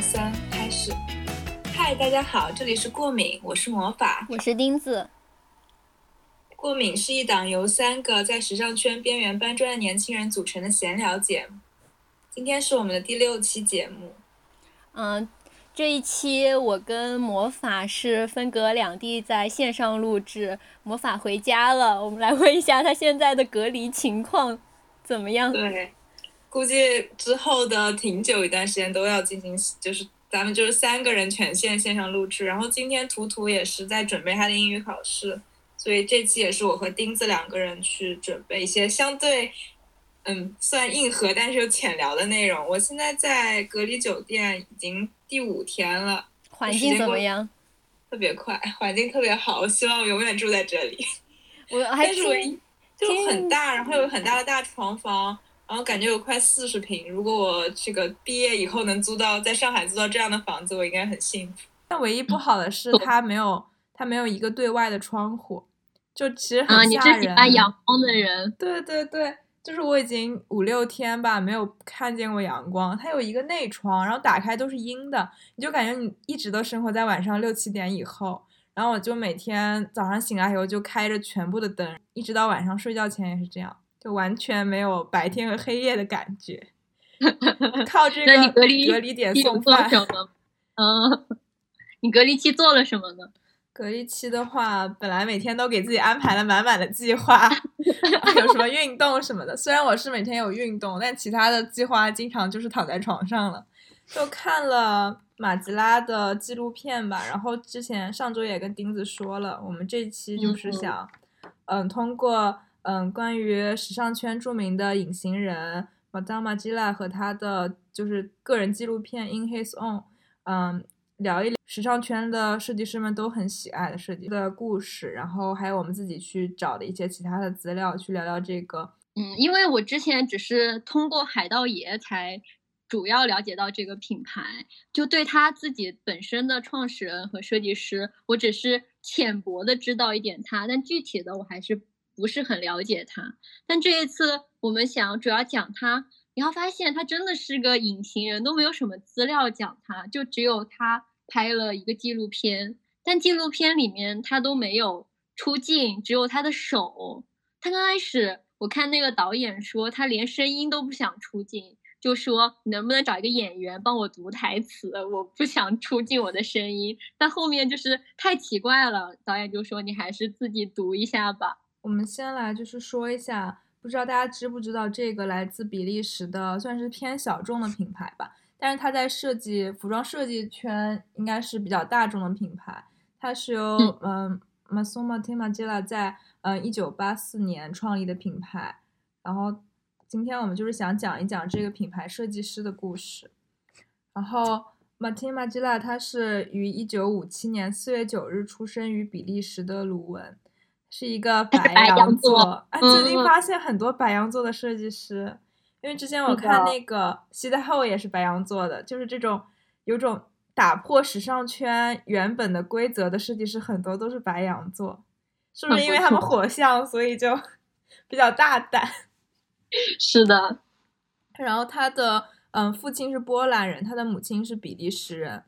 三开始。嗨，大家好，这里是过敏，我是魔法，我是钉子。过敏是一档由三个在时尚圈边缘搬砖的年轻人组成的闲聊节目。今天是我们的第六期节目。嗯，这一期我跟魔法是分隔两地在线上录制，魔法回家了，我们来问一下他现在的隔离情况怎么样？对。估计之后的挺久一段时间都要进行，就是咱们就是三个人全线线上录制。然后今天图图也是在准备他的英语考试，所以这期也是我和钉子两个人去准备一些相对，嗯，算硬核但是又浅聊的内容。我现在在隔离酒店已经第五天了，环境怎么样？特别快，环境特别好，我希望我永远住在这里。我还是就很大，然后有很大的大床房。然后感觉有快四十平，如果我这个毕业以后能租到在上海租到这样的房子，我应该很幸福。但唯一不好的是它没有它没有一个对外的窗户，就其实很吓人。你是喜欢阳光的人？对对对，就是我已经五六天吧没有看见过阳光。它有一个内窗，然后打开都是阴的，你就感觉你一直都生活在晚上六七点以后。然后我就每天早上醒来以后就开着全部的灯，一直到晚上睡觉前也是这样。就完全没有白天和黑夜的感觉，靠 这个隔离隔离点送饭。嗯，你隔离期做了什么呢？隔离期的话，本来每天都给自己安排了满满的计划，有什么运动什么的。虽然我是每天有运动，但其他的计划经常就是躺在床上了。就看了马吉拉的纪录片吧，然后之前上周也跟钉子说了，我们这期就是想，嗯，通过。嗯，关于时尚圈著名的隐形人 Madame Gila 和他的就是个人纪录片 In His Own，嗯，聊一聊时尚圈的设计师们都很喜爱的设计的故事，然后还有我们自己去找的一些其他的资料，去聊聊这个。嗯，因为我之前只是通过海盗爷才主要了解到这个品牌，就对他自己本身的创始人和设计师，我只是浅薄的知道一点他，但具体的我还是。不是很了解他，但这一次我们想主要讲他，你要发现他真的是个隐形人，都没有什么资料讲他，就只有他拍了一个纪录片，但纪录片里面他都没有出镜，只有他的手。他刚开始我看那个导演说他连声音都不想出镜，就说能不能找一个演员帮我读台词，我不想出镜我的声音。但后面就是太奇怪了，导演就说你还是自己读一下吧。我们先来就是说一下，不知道大家知不知道这个来自比利时的算是偏小众的品牌吧，但是它在设计服装设计圈应该是比较大众的品牌。它是由嗯 Massimo Timaglia 在嗯一九八四年创立的品牌。然后今天我们就是想讲一讲这个品牌设计师的故事。然后 Massimo Timaglia 他是于一九五七年四月九日出生于比利时的鲁汶。是一个白羊座，哎，最近发现很多白羊座的设计师，因为之前我看那个西太后也是白羊座的，就是这种有种打破时尚圈原本的规则的设计师，很多都是白羊座，是不是因为他们火象，所以就 比较大胆？是的，然后他的嗯父亲是波兰人，他的母亲是比利时人，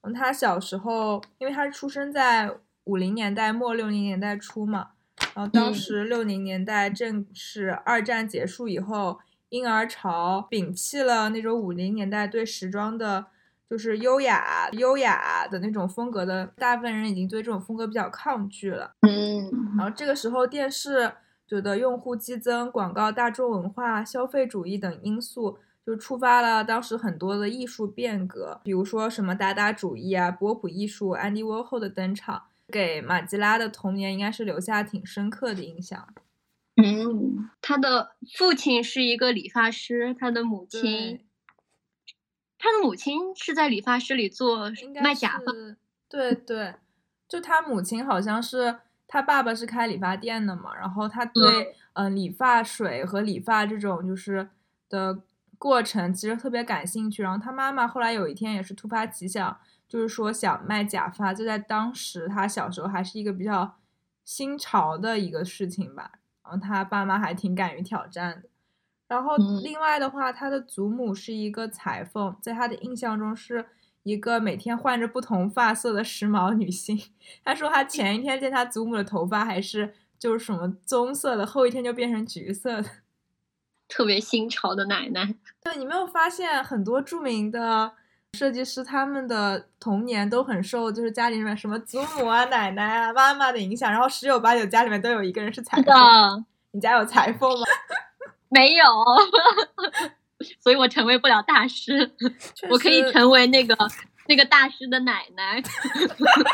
嗯，他小时候因为他是出生在。五零年代末六零年代初嘛，然后当时六零年代正是二战结束以后，婴儿潮摒弃了那种五零年代对时装的，就是优雅优雅的那种风格的，大部分人已经对这种风格比较抗拒了。嗯，然后这个时候电视觉得用户激增、广告、大众文化、消费主义等因素，就触发了当时很多的艺术变革，比如说什么达达主义啊、波普艺术、安迪沃霍的登场。给马吉拉的童年应该是留下挺深刻的印象。嗯，他的父亲是一个理发师，他的母亲，他的母亲是在理发师里做卖假发。对对，就他母亲好像是他爸爸是开理发店的嘛，然后他对嗯理发水和理发这种就是的过程其实特别感兴趣，然后他妈妈后来有一天也是突发奇想。就是说想卖假发，就在当时他小时候还是一个比较新潮的一个事情吧。然后他爸妈还挺敢于挑战的。然后另外的话，他的祖母是一个裁缝，在他的印象中是一个每天换着不同发色的时髦女性。他说他前一天见他祖母的头发还是就是什么棕色的，后一天就变成橘色的，特别新潮的奶奶。对你没有发现很多著名的设计师他们的童年都很受就是家里面什么祖母啊、奶奶啊、妈妈的影响，然后十有八九家里面都有一个人是裁缝。你家有裁缝吗？没有。所以我成为不了大师，我可以成为那个那个大师的奶奶。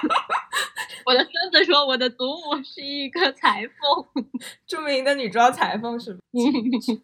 我的孙子说，我的祖母是一个裁缝，著名的女装裁缝是吧？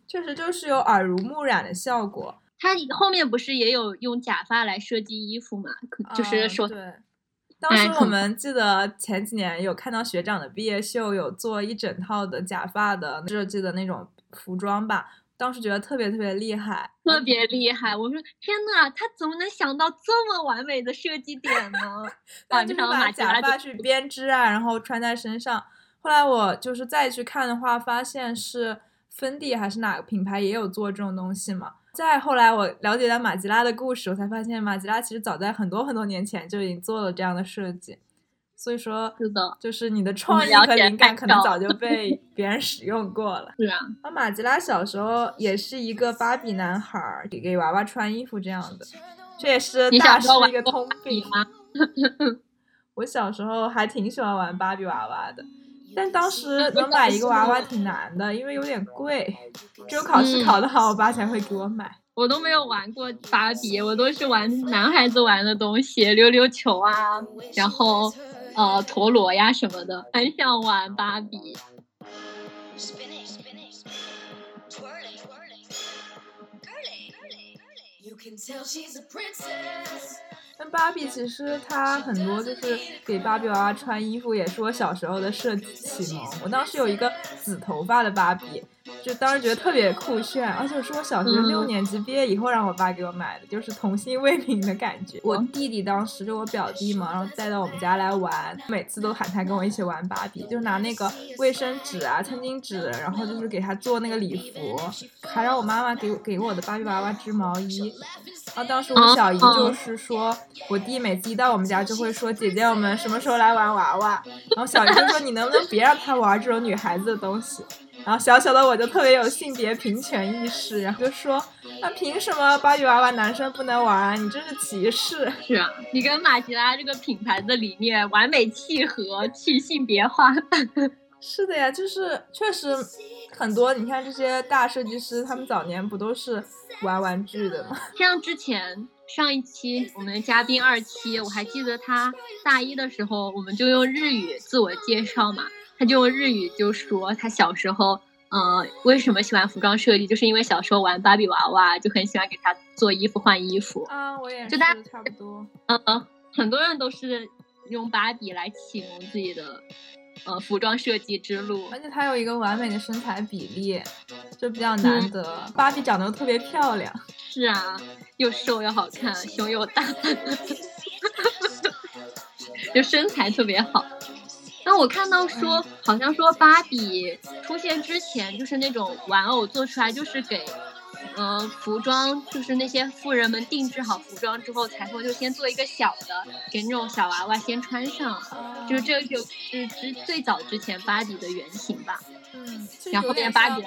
确实就是有耳濡目染的效果。他后面不是也有用假发来设计衣服嘛？就是说，对。当时我们记得前几年有看到学长的毕业秀，有做一整套的假发的设计的那种服装吧。当时觉得特别特别厉害，特别厉害！我说天呐，他怎么能想到这么完美的设计点呢？啊，就是把假发去编织啊，然后穿在身上。后来我就是再去看的话，发现是芬迪还是哪个品牌也有做这种东西嘛。再后来我了解到马吉拉的故事，我才发现马吉拉其实早在很多很多年前就已经做了这样的设计。所以说，是的，就是你的创意和灵感可能早就 被别人使用过了。是啊，而马吉拉小时候也是一个芭比男孩，给给娃娃穿衣服这样的，这也是大师一个通病吗？我小时候还挺喜欢玩芭比娃娃的，但当时能买一个娃娃挺难的，因为有点贵，只有考试考得好，我爸才会给我买。我都没有玩过芭比，我都是玩男孩子玩的东西，溜溜球啊，然后。呃，陀螺呀什么的，很想玩芭比。但芭比其实它很多就是给芭比娃娃穿衣服，也是我小时候的设计启蒙。我当时有一个紫头发的芭比。就当时觉得特别酷炫，而且是我小学六年级毕业以后让我爸给我买的，就是童心未泯的感觉。我弟弟当时就我表弟嘛，然后带到我们家来玩，每次都喊他跟我一起玩芭比，就拿那个卫生纸啊、餐巾纸，然后就是给他做那个礼服，还让我妈妈给给我的芭比娃娃织毛衣。然后当时我小姨就是说，我弟每次一到我们家就会说：“姐姐，我们什么时候来玩娃娃？”然后小姨就说：“你能不能别让他玩这种女孩子的东西？”然后小小的我就特别有性别平权意识，然后就说：“那凭什么芭比娃娃男生不能玩？你这是歧视！”是啊，你跟马吉拉这个品牌的理念完美契合，去性别化。是的呀，就是确实很多。你看这些大设计师，他们早年不都是玩玩具的吗？像之前上一期我们的嘉宾二期，我还记得他大一的时候，我们就用日语自我介绍嘛。他就用日语就说他小时候，嗯，为什么喜欢服装设计，就是因为小时候玩芭比娃娃，就很喜欢给他做衣服换衣服。啊，我也是，差不多。嗯，很多人都是用芭比来启蒙自己的，呃，服装设计之路。而且她有一个完美的身材比例，就比较难得。芭比长得又特别漂亮。是啊，又瘦又好看，胸又大，就身材特别好。那我看到说，好像说芭比出现之前，就是那种玩偶做出来，就是给，呃，服装，就是那些富人们定制好服装之后，裁缝就先做一个小的，给那种小娃娃先穿上，就是这就是之最早之前芭比的原型吧。嗯，然后变芭比。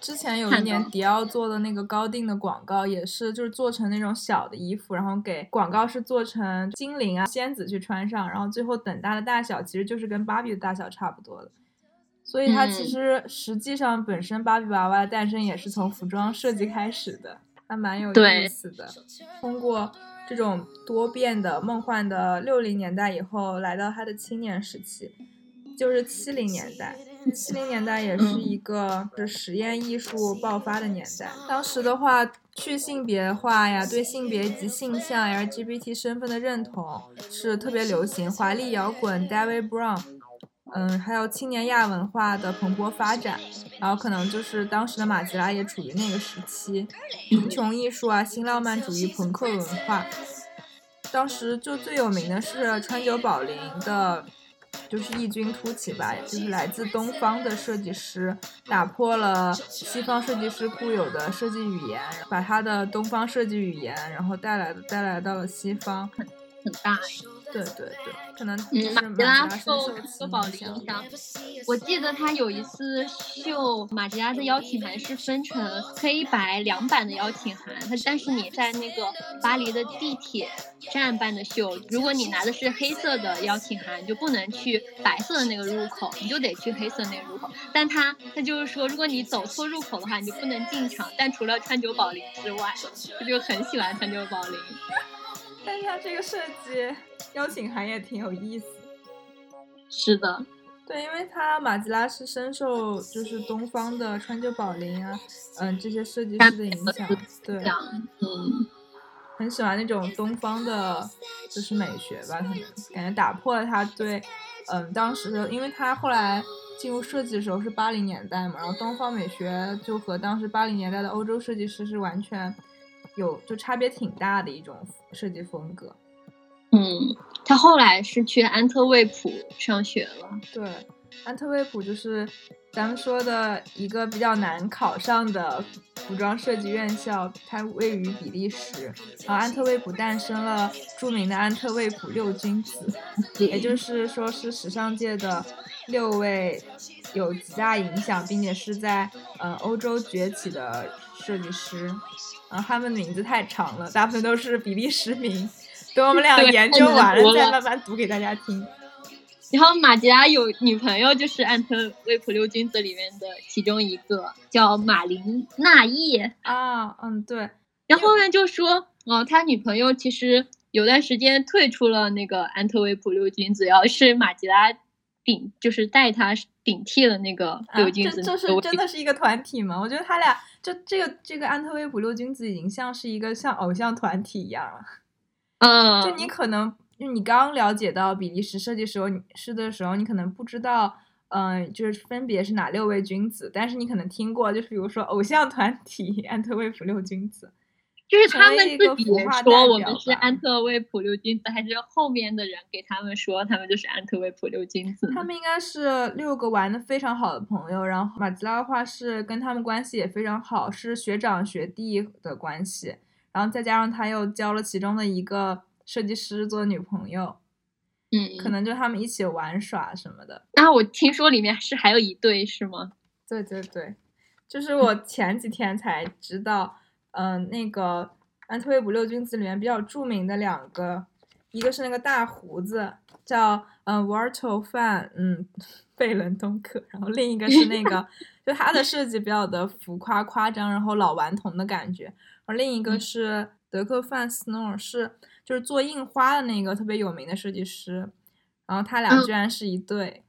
之前有一年迪奥做的那个高定的广告，也是就是做成那种小的衣服，然后给广告是做成精灵啊、仙子去穿上，然后最后等大的大小其实就是跟芭比的大小差不多的。所以它其实实际上本身芭比娃娃的诞生也是从服装设计开始的，还蛮有意思的。通过这种多变的梦幻的六零年代以后，来到他的青年时期，就是七零年代。七零年代也是一个是实验艺术爆发的年代。当时的话，去性别化呀，对性别及性向 LGBT 身份的认同是特别流行。华丽摇滚，David Brown，嗯，还有青年亚文化的蓬勃发展。然后可能就是当时的马吉拉也处于那个时期。贫穷艺术啊，新浪漫主义，朋克文化。当时就最有名的是川久保玲的。就是异军突起吧，就是来自东方的设计师，打破了西方设计师固有的设计语言，把他的东方设计语言，然后带来的带来到了西方，很很大。对对对，可能嗯，马吉拉受受科宝林影响。我记得他有一次秀马吉拉的邀请函是分成黑白两版的邀请函，他但是你在那个巴黎的地铁站办的秀，如果你拿的是黑色的邀请函，你就不能去白色的那个入口，你就得去黑色那个入口。但他他就是说，如果你走错入口的话，你就不能进场。但除了川久保玲之外，他就很喜欢川久保玲。但是他这个设计邀请函也挺有意思。是的，对，因为他马吉拉是深受就是东方的川久保玲啊，嗯，这些设计师的影响，对，嗯，很喜欢那种东方的，就是美学吧，可能感觉打破了他对，嗯，当时的，因为他后来进入设计的时候是八零年代嘛，然后东方美学就和当时八零年代的欧洲设计师是完全有就差别挺大的一种设计风格。嗯，他后来是去安特卫普上学了。对，安特卫普就是咱们说的一个比较难考上的服装设计院校，它位于比利时。然后安特卫普诞生了著名的安特卫普六君子，也就是说是时尚界的六位有极大影响，并且是在呃欧洲崛起的设计师。然后他们的名字太长了，大部分都是比利时名。等我们俩研究完了，再慢慢读给大家听。然后马吉拉有女朋友，就是安特卫普六君子里面的其中一个，叫马琳娜叶啊，嗯，对。然后后面就说，哦，他女朋友其实有段时间退出了那个安特卫普六君子，然后是马吉拉顶，就是带他顶替了那个六君子。这是真的是一个团体吗？我觉得他俩就这个这个安特卫普六君子已经像是一个像偶像团体一样了。嗯，就你可能，就你刚了解到比利时设计时候师的时候，你可能不知道，嗯，就是分别是哪六位君子，但是你可能听过，就是比如说偶像团体安特卫普六君子，就是他们自己说我们是安特卫普六君子，还是后面的人给他们说他们就是安特卫普六君子？他们应该是六个玩的非常好的朋友，然后马吉拉的话是跟他们关系也非常好，是学长学弟的关系。然后再加上他又交了其中的一个设计师做女朋友，嗯，可能就他们一起玩耍什么的。啊，我听说里面是还有一对是吗？对对对，就是我前几天才知道，嗯，那个安特卫普六君子里面比较著名的两个，一个是那个大胡子叫嗯 Warto Fan，嗯，贝伦东克，然后另一个是那个，就他的设计比较的浮夸夸张，然后老顽童的感觉。而另一个是德克范斯诺尔，是就是做印花的那个特别有名的设计师，然后他俩居然是一对。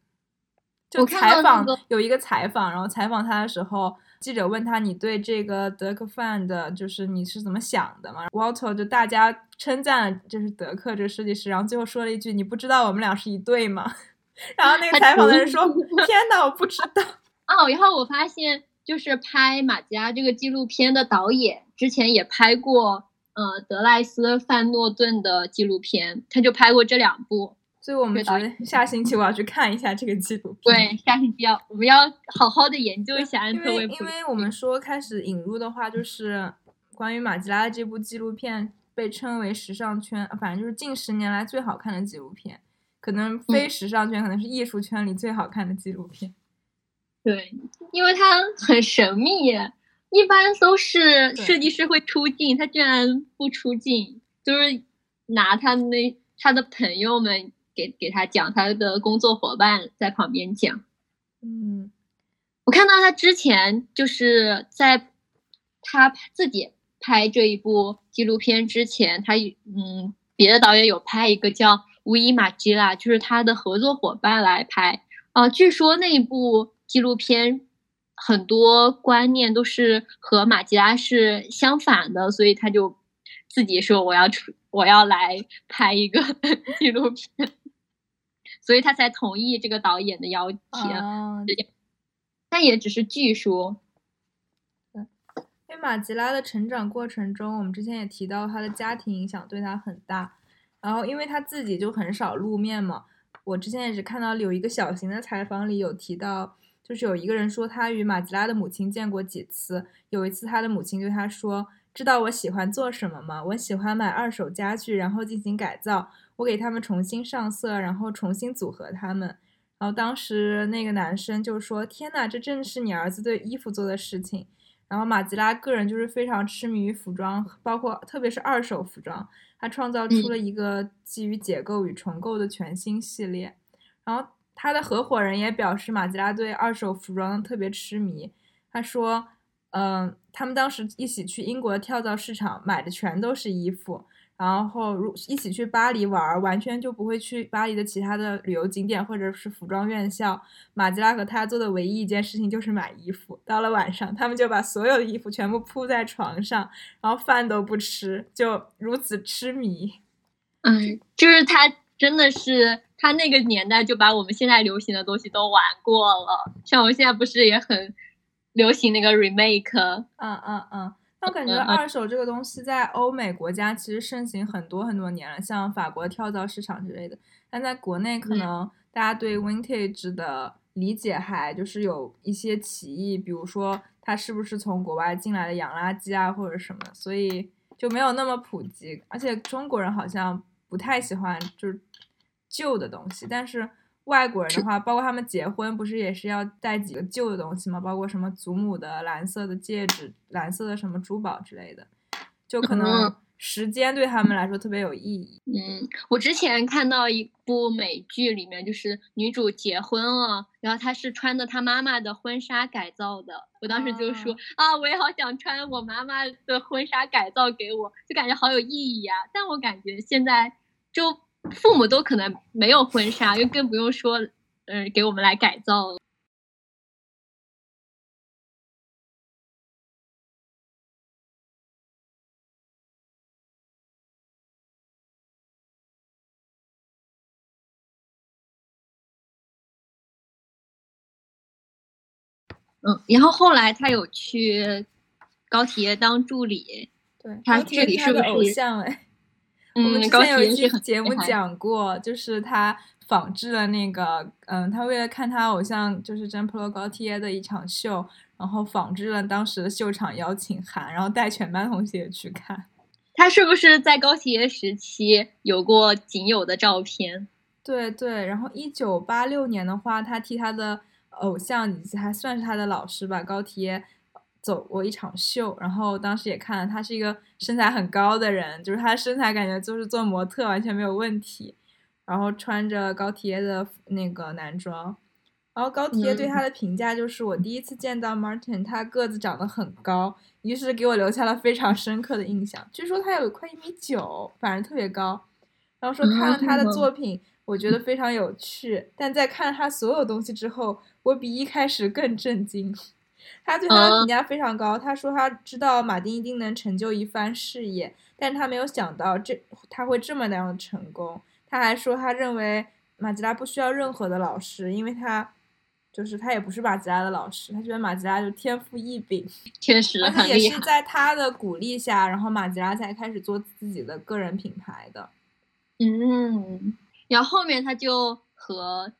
就采访有一个采访，然后采访他的时候，记者问他：“你对这个德克范的，就是你是怎么想的嘛？”Walter 就大家称赞了，就是德克这个设计师，然后最后说了一句：“你不知道我们俩是一对吗？” 然后那个采访的人说：“天呐，我不知道。”哦，然后我发现。就是拍马吉拉这个纪录片的导演，之前也拍过呃德莱斯范诺顿的纪录片，他就拍过这两部，所以我们觉得下星期我要去看一下这个纪录片。对，下星期要我们要好好的研究一下安特卫普。因为我们说开始引入的话，就是关于马吉拉的这部纪录片被称为时尚圈，反正就是近十年来最好看的纪录片，可能非时尚圈，可能是艺术圈里最好看的纪录片。对，因为它很神秘，一般都是设计师会出镜，他居然不出镜，就是拿他那他的朋友们给给他讲，他的工作伙伴在旁边讲。嗯，我看到他之前就是在他自己拍这一部纪录片之前，他嗯别的导演有拍一个叫乌伊马吉拉，就是他的合作伙伴来拍。啊，据说那一部。纪录片很多观念都是和马吉拉是相反的，所以他就自己说我要出我要来拍一个 纪录片，所以他才同意这个导演的邀请。但也只是据说。对，因为马吉拉的成长过程中，我们之前也提到他的家庭影响对他很大，然后因为他自己就很少露面嘛。我之前也是看到有一个小型的采访里有提到，就是有一个人说他与马吉拉的母亲见过几次，有一次他的母亲对他说：“知道我喜欢做什么吗？我喜欢买二手家具，然后进行改造，我给他们重新上色，然后重新组合他们。”然后当时那个男生就说：“天呐，这正是你儿子对衣服做的事情。”然后马吉拉个人就是非常痴迷于服装，包括特别是二手服装，他创造出了一个基于解构与重构的全新系列。然后他的合伙人也表示，马吉拉对二手服装特别痴迷。他说：“嗯，他们当时一起去英国跳蚤市场买的全都是衣服。”然后如一起去巴黎玩，完全就不会去巴黎的其他的旅游景点或者是服装院校。马吉拉和他做的唯一一件事情就是买衣服。到了晚上，他们就把所有的衣服全部铺在床上，然后饭都不吃，就如此痴迷。嗯，就是他真的是他那个年代就把我们现在流行的东西都玩过了。像我们现在不是也很流行那个 remake？嗯嗯嗯。我感觉二手这个东西在欧美国家其实盛行很多很多年了，像法国跳蚤市场之类的。但在国内，可能大家对 vintage 的理解还就是有一些歧义，比如说它是不是从国外进来的洋垃圾啊，或者什么，所以就没有那么普及。而且中国人好像不太喜欢就是旧的东西，但是。外国人的话，包括他们结婚，不是也是要带几个旧的东西吗？包括什么祖母的蓝色的戒指、蓝色的什么珠宝之类的，就可能时间对他们来说特别有意义。嗯，我之前看到一部美剧，里面就是女主结婚了，然后她是穿的她妈妈的婚纱改造的。我当时就说啊，我也好想穿我妈妈的婚纱改造给我，就感觉好有意义呀。但我感觉现在就。父母都可能没有婚纱，就更不用说，嗯，给我们来改造了。嗯，然后后来他有去高铁当助理，对他这里是不是偶像哎？我们之前有一期节目讲过，就是他仿制了那个，嗯，他为了看他偶像就是真普罗高贴的一场秀，然后仿制了当时的秀场邀请函，然后带全班同学去看。他是不是在高铁时期有过仅有的照片？对对，然后一九八六年的话，他替他的偶像以及还算是他的老师吧，高铁。走过一场秀，然后当时也看了，他是一个身材很高的人，就是他身材感觉就是做模特完全没有问题，然后穿着高缇的那个男装，然后高缇对他的评价就是我第一次见到 Martin，他个子长得很高，于是给我留下了非常深刻的印象。据说他有快一米九，反正特别高，然后说看了他的作品，我觉得非常有趣，但在看了他所有东西之后，我比一开始更震惊。他对他的评价非常高，他说他知道马丁一定能成就一番事业，但是他没有想到这他会这么那样的成功。他还说他认为马吉拉不需要任何的老师，因为他就是他也不是马吉拉的老师，他觉得马吉拉就天赋异禀，确实而且也是在他的鼓励下，然后马吉拉才开始做自己的个人品牌的。嗯，然后后面他就和。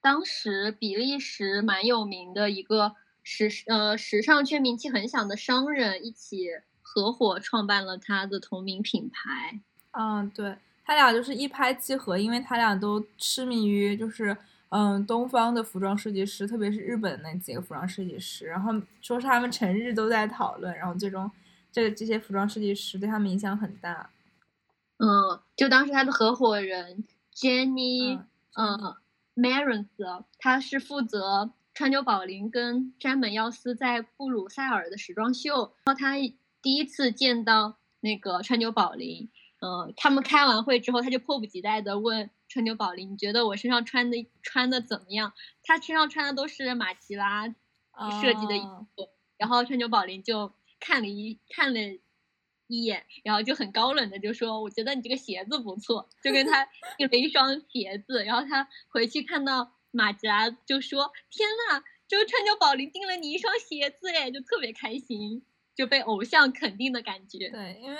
当时比利时蛮有名的一个时呃时尚圈名气很响的商人一起合伙创办了他的同名品牌。嗯，对他俩就是一拍即合，因为他俩都痴迷于就是嗯东方的服装设计师，特别是日本那几个服装设计师。然后说是他们成日都在讨论，然后最终这这些服装设计师对他们影响很大。嗯，就当时他的合伙人 Jenny，嗯。Marons，他是负责川久保玲跟山本耀司在布鲁塞尔的时装秀。然后他第一次见到那个川久保玲，嗯，他们开完会之后，他就迫不及待的问川久保玲：“你觉得我身上穿的穿的怎么样？”他身上穿的都是马奇拉设计的衣服。然后川久保玲就看了一看了。一眼，然后就很高冷的就说：“我觉得你这个鞋子不错。”就跟他 订了一双鞋子，然后他回去看到马吉拉就说：“天呐，就是川久保玲订了你一双鞋子哎！”就特别开心，就被偶像肯定的感觉。对，因为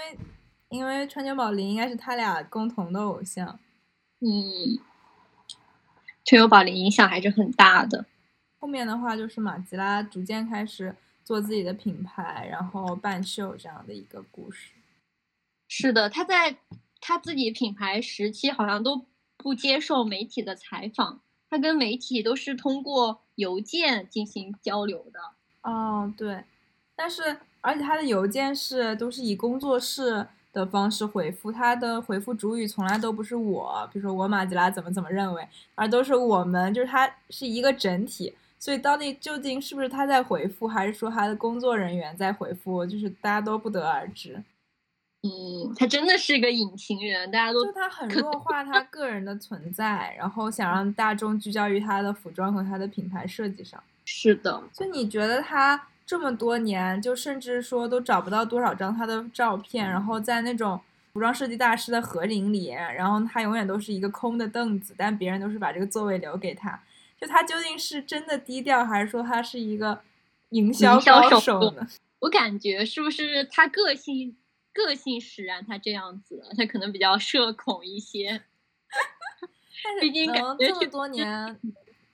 因为川久保玲应该是他俩共同的偶像。嗯，川久保玲影响还是很大的。后面的话就是马吉拉逐渐开始做自己的品牌，然后办秀这样的一个故事。是的，他在他自己品牌时期好像都不接受媒体的采访，他跟媒体都是通过邮件进行交流的。哦，对，但是而且他的邮件是都是以工作室的方式回复，他的回复主语从来都不是我，比如说我马吉拉怎么怎么认为，而都是我们，就是他是一个整体。所以到底究竟是不是他在回复，还是说他的工作人员在回复，就是大家都不得而知。嗯，他真的是一个隐形人，大家都就他很弱化他个人的存在，然后想让大众聚焦于他的服装和他的品牌设计上。是的，就你觉得他这么多年，就甚至说都找不到多少张他的照片，然后在那种服装设计大师的合影里，然后他永远都是一个空的凳子，但别人都是把这个座位留给他。就他究竟是真的低调，还是说他是一个营销高手呢？我感觉是不是他个性个性使然，他这样子，他可能比较社恐一些。毕竟能这么多年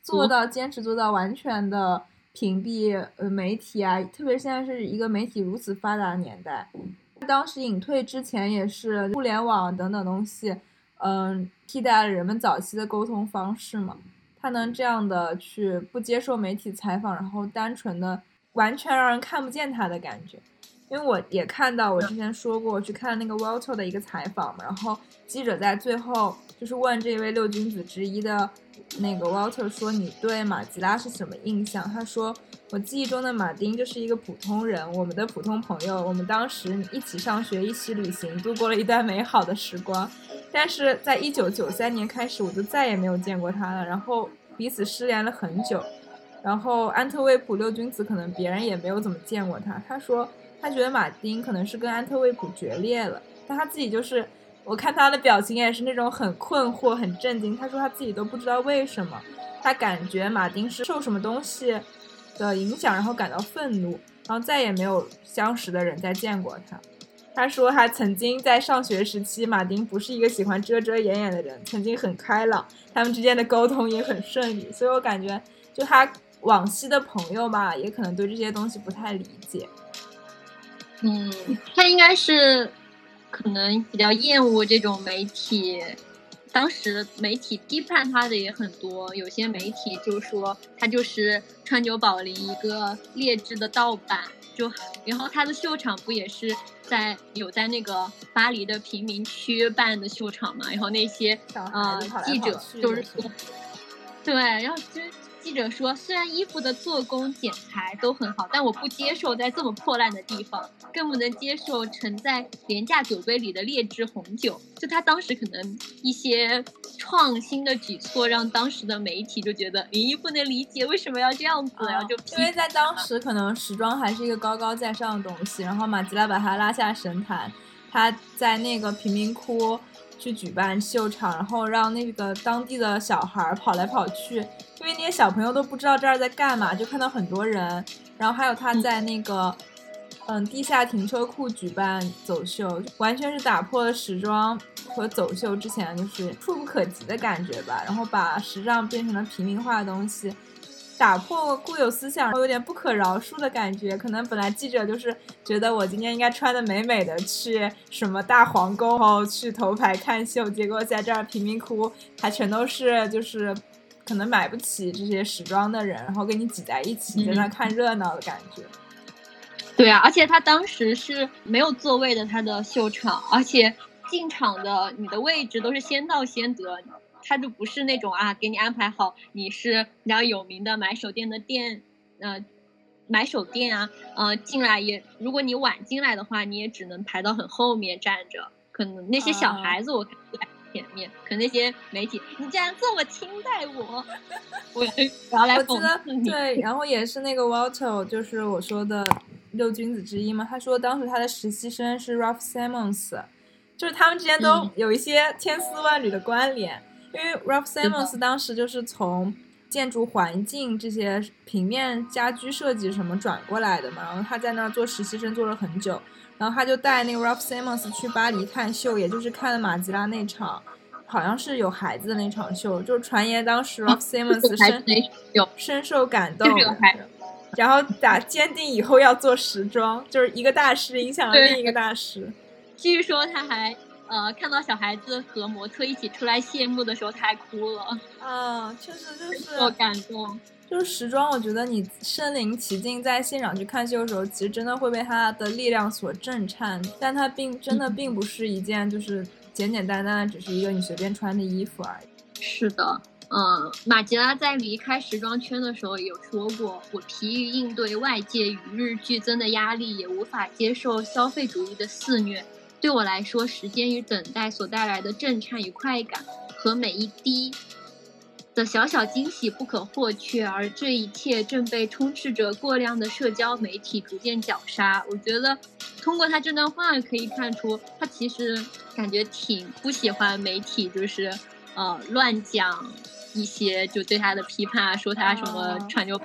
做到坚持做到完全的屏蔽呃媒体啊，特别现在是一个媒体如此发达的年代，当时隐退之前也是互联网等等东西，嗯，替代了人们早期的沟通方式嘛。他能这样的去不接受媒体采访，然后单纯的完全让人看不见他的感觉，因为我也看到我之前说过，我去看那个 Walter 的一个采访嘛，然后记者在最后就是问这位六君子之一的那个 Walter 说：“你对马吉拉是什么印象？”他说：“我记忆中的马丁就是一个普通人，我们的普通朋友，我们当时一起上学，一起旅行，度过了一段美好的时光。”但是在一九九三年开始，我就再也没有见过他了。然后彼此失联了很久。然后安特卫普六君子可能别人也没有怎么见过他。他说他觉得马丁可能是跟安特卫普决裂了，但他自己就是我看他的表情也是那种很困惑、很震惊。他说他自己都不知道为什么，他感觉马丁是受什么东西的影响，然后感到愤怒，然后再也没有相识的人再见过他。他说，他曾经在上学时期，马丁不是一个喜欢遮遮掩掩的人，曾经很开朗，他们之间的沟通也很顺利。所以我感觉，就他往昔的朋友吧，也可能对这些东西不太理解。嗯，他应该是可能比较厌恶这种媒体，当时媒体批判他的也很多，有些媒体就说他就是川久保玲一个劣质的盗版。就然后他的秀场不也是在有在那个巴黎的贫民区办的秀场嘛？然后那些呃记者就是说，对，然后就。记者说：“虽然衣服的做工、剪裁都很好，但我不接受在这么破烂的地方，更不能接受盛在廉价酒杯里的劣质红酒。”就他当时可能一些创新的举措，让当时的媒体就觉得，咦，不能理解为什么要这样子，然后就因为在当时可能时装还是一个高高在上的东西，然后马吉拉把他拉下神坛，他在那个贫民窟。去举办秀场，然后让那个当地的小孩跑来跑去，因为那些小朋友都不知道这儿在干嘛，就看到很多人。然后还有他在那个，嗯，地下停车库举办走秀，完全是打破了时装和走秀之前就是触不可及的感觉吧。然后把时尚变成了平民化的东西。打破固有思想，有点不可饶恕的感觉。可能本来记者就是觉得我今天应该穿的美美的去什么大皇宫，然后去头牌看秀，结果在这儿贫民窟还全都是就是可能买不起这些时装的人，然后跟你挤在一起，在那看热闹的感觉。对啊，而且他当时是没有座位的，他的秀场，而且进场的你的位置都是先到先得。他就不是那种啊，给你安排好，你是比较有名的买手店的店，呃，买手店啊，呃，进来也，如果你晚进来的话，你也只能排到很后面站着。可能那些小孩子我看在前面，可那些媒体，你竟然这么轻待我，我要来讽刺你。对，然后也是那个 Walter，就是我说的六君子之一嘛。他说当时他的实习生是 Ralph Simmons，就是他们之间都有一些千丝万缕的关联。因为 Ralph Simmons 当时就是从建筑环境这些平面家居设计什么转过来的嘛，然后他在那儿做实习生做了很久，然后他就带那个 Ralph Simmons 去巴黎看秀，也就是看了马吉拉那场，好像是有孩子的那场秀，就是传言当时 Ralph Simmons 深有深受感动，然后打坚定以后要做时装，就是一个大师影响了另一个大师。据说他还呃看到小孩子和模特一起出来谢幕的时候，他还哭了。啊，确实就是有感动。就是时装，我觉得你身临其境在现场去看秀的时候，其实真的会被它的力量所震颤。但它并真的并不是一件就是简简单单的只是一个你随便穿的衣服而已。是的，嗯，马吉拉在离开时装圈的时候有说过，我疲于应对外界与日俱增的压力，也无法接受消费主义的肆虐。对我来说，时间与等待所带来的震颤与快感，和每一滴。的小小惊喜不可或缺，而这一切正被充斥着过量的社交媒体逐渐绞杀。我觉得，通过他这段话可以看出，他其实感觉挺不喜欢媒体，就是呃乱讲一些就对他的批判，说他什么穿就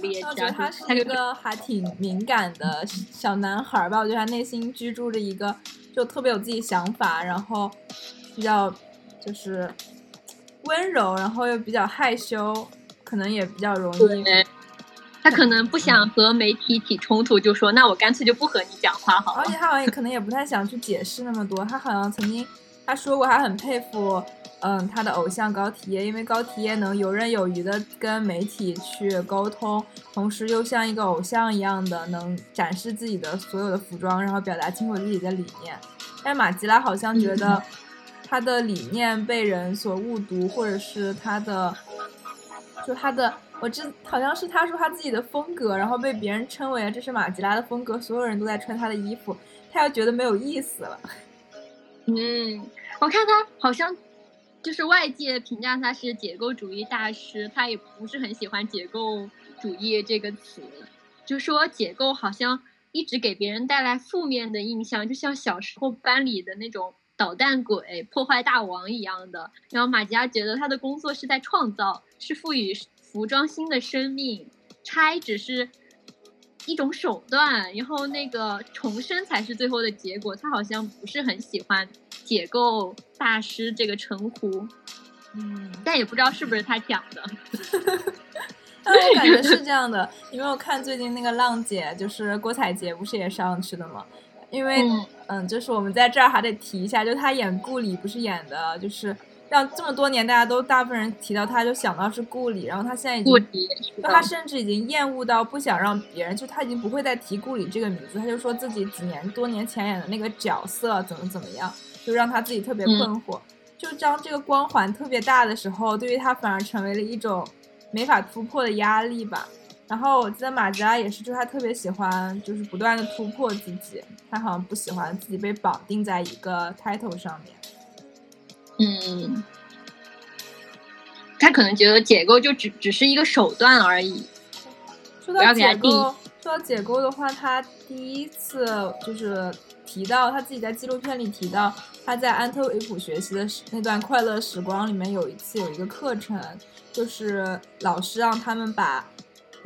劣质。我觉得他是一个还挺敏感的小男孩吧。我觉得他内心居住着一个就特别有自己想法，然后比较就是。温柔，然后又比较害羞，可能也比较容易。他可能不想和媒体起冲突，就说那我干脆就不和你讲话好了。而且他好像也可能也不太想去解释那么多。他好像曾经他说过，他很佩服嗯他的偶像高缇耶，因为高缇耶能游刃有余的跟媒体去沟通，同时又像一个偶像一样的能展示自己的所有的服装，然后表达清楚自己的理念。但马吉拉好像觉得。他的理念被人所误读，或者是他的，就他的，我知好像是他说他自己的风格，然后被别人称为这是马吉拉的风格，所有人都在穿他的衣服，他要觉得没有意思了。嗯，我看他好像就是外界评价他是解构主义大师，他也不是很喜欢解构主义这个词，就说解构好像一直给别人带来负面的印象，就像小时候班里的那种。捣蛋鬼、破坏大王一样的，然后马吉拉觉得他的工作是在创造，是赋予服装新的生命，拆只是一种手段，然后那个重生才是最后的结果。他好像不是很喜欢“解构大师”这个称呼，嗯，但也不知道是不是他讲的。但我感觉是这 样的，因为我看最近那个浪姐，就是郭采洁，不是也上去的吗？因为，嗯，就是我们在这儿还得提一下，就他演顾里不是演的，就是让这么多年大家都大部分人提到他就想到是顾里，然后他现在已经，就他甚至已经厌恶到不想让别人，就他已经不会再提顾里这个名字，他就说自己几年多年前演的那个角色怎么怎么样，就让他自己特别困惑。就当这个光环特别大的时候，对于他反而成为了一种没法突破的压力吧。然后我记得马吉拉也是，就他特别喜欢，就是不断的突破自己。他好像不喜欢自己被绑定在一个 title 上面。嗯，他可能觉得解构就只只是一个手段而已。说到解构，说到解构的话，他第一次就是提到他自己在纪录片里提到他在安特卫普学习的那段快乐时光里面，有一次有一个课程，就是老师让他们把。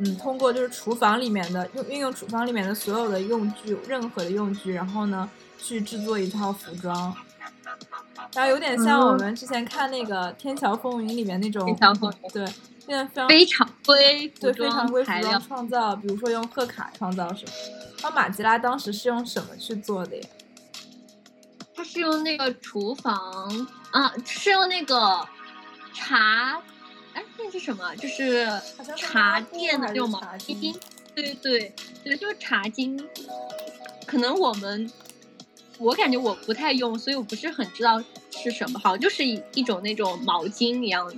嗯，通过就是厨房里面的用运用厨房里面的所有的用具，任何的用具，然后呢去制作一套服装，然后有点像我们之前看那个《天桥风云》里面那种，天桥风云对，那非常非常规，对非常规服装创造，比如说用贺卡创造什么。那马吉拉当时是用什么去做的呀？他是用那个厨房啊，是用那个茶。哎，那是什么？就是茶店的那种毛巾。对对对，就是茶巾。可能我们，我感觉我不太用，所以我不是很知道是什么。好像就是一一种那种毛巾一样的。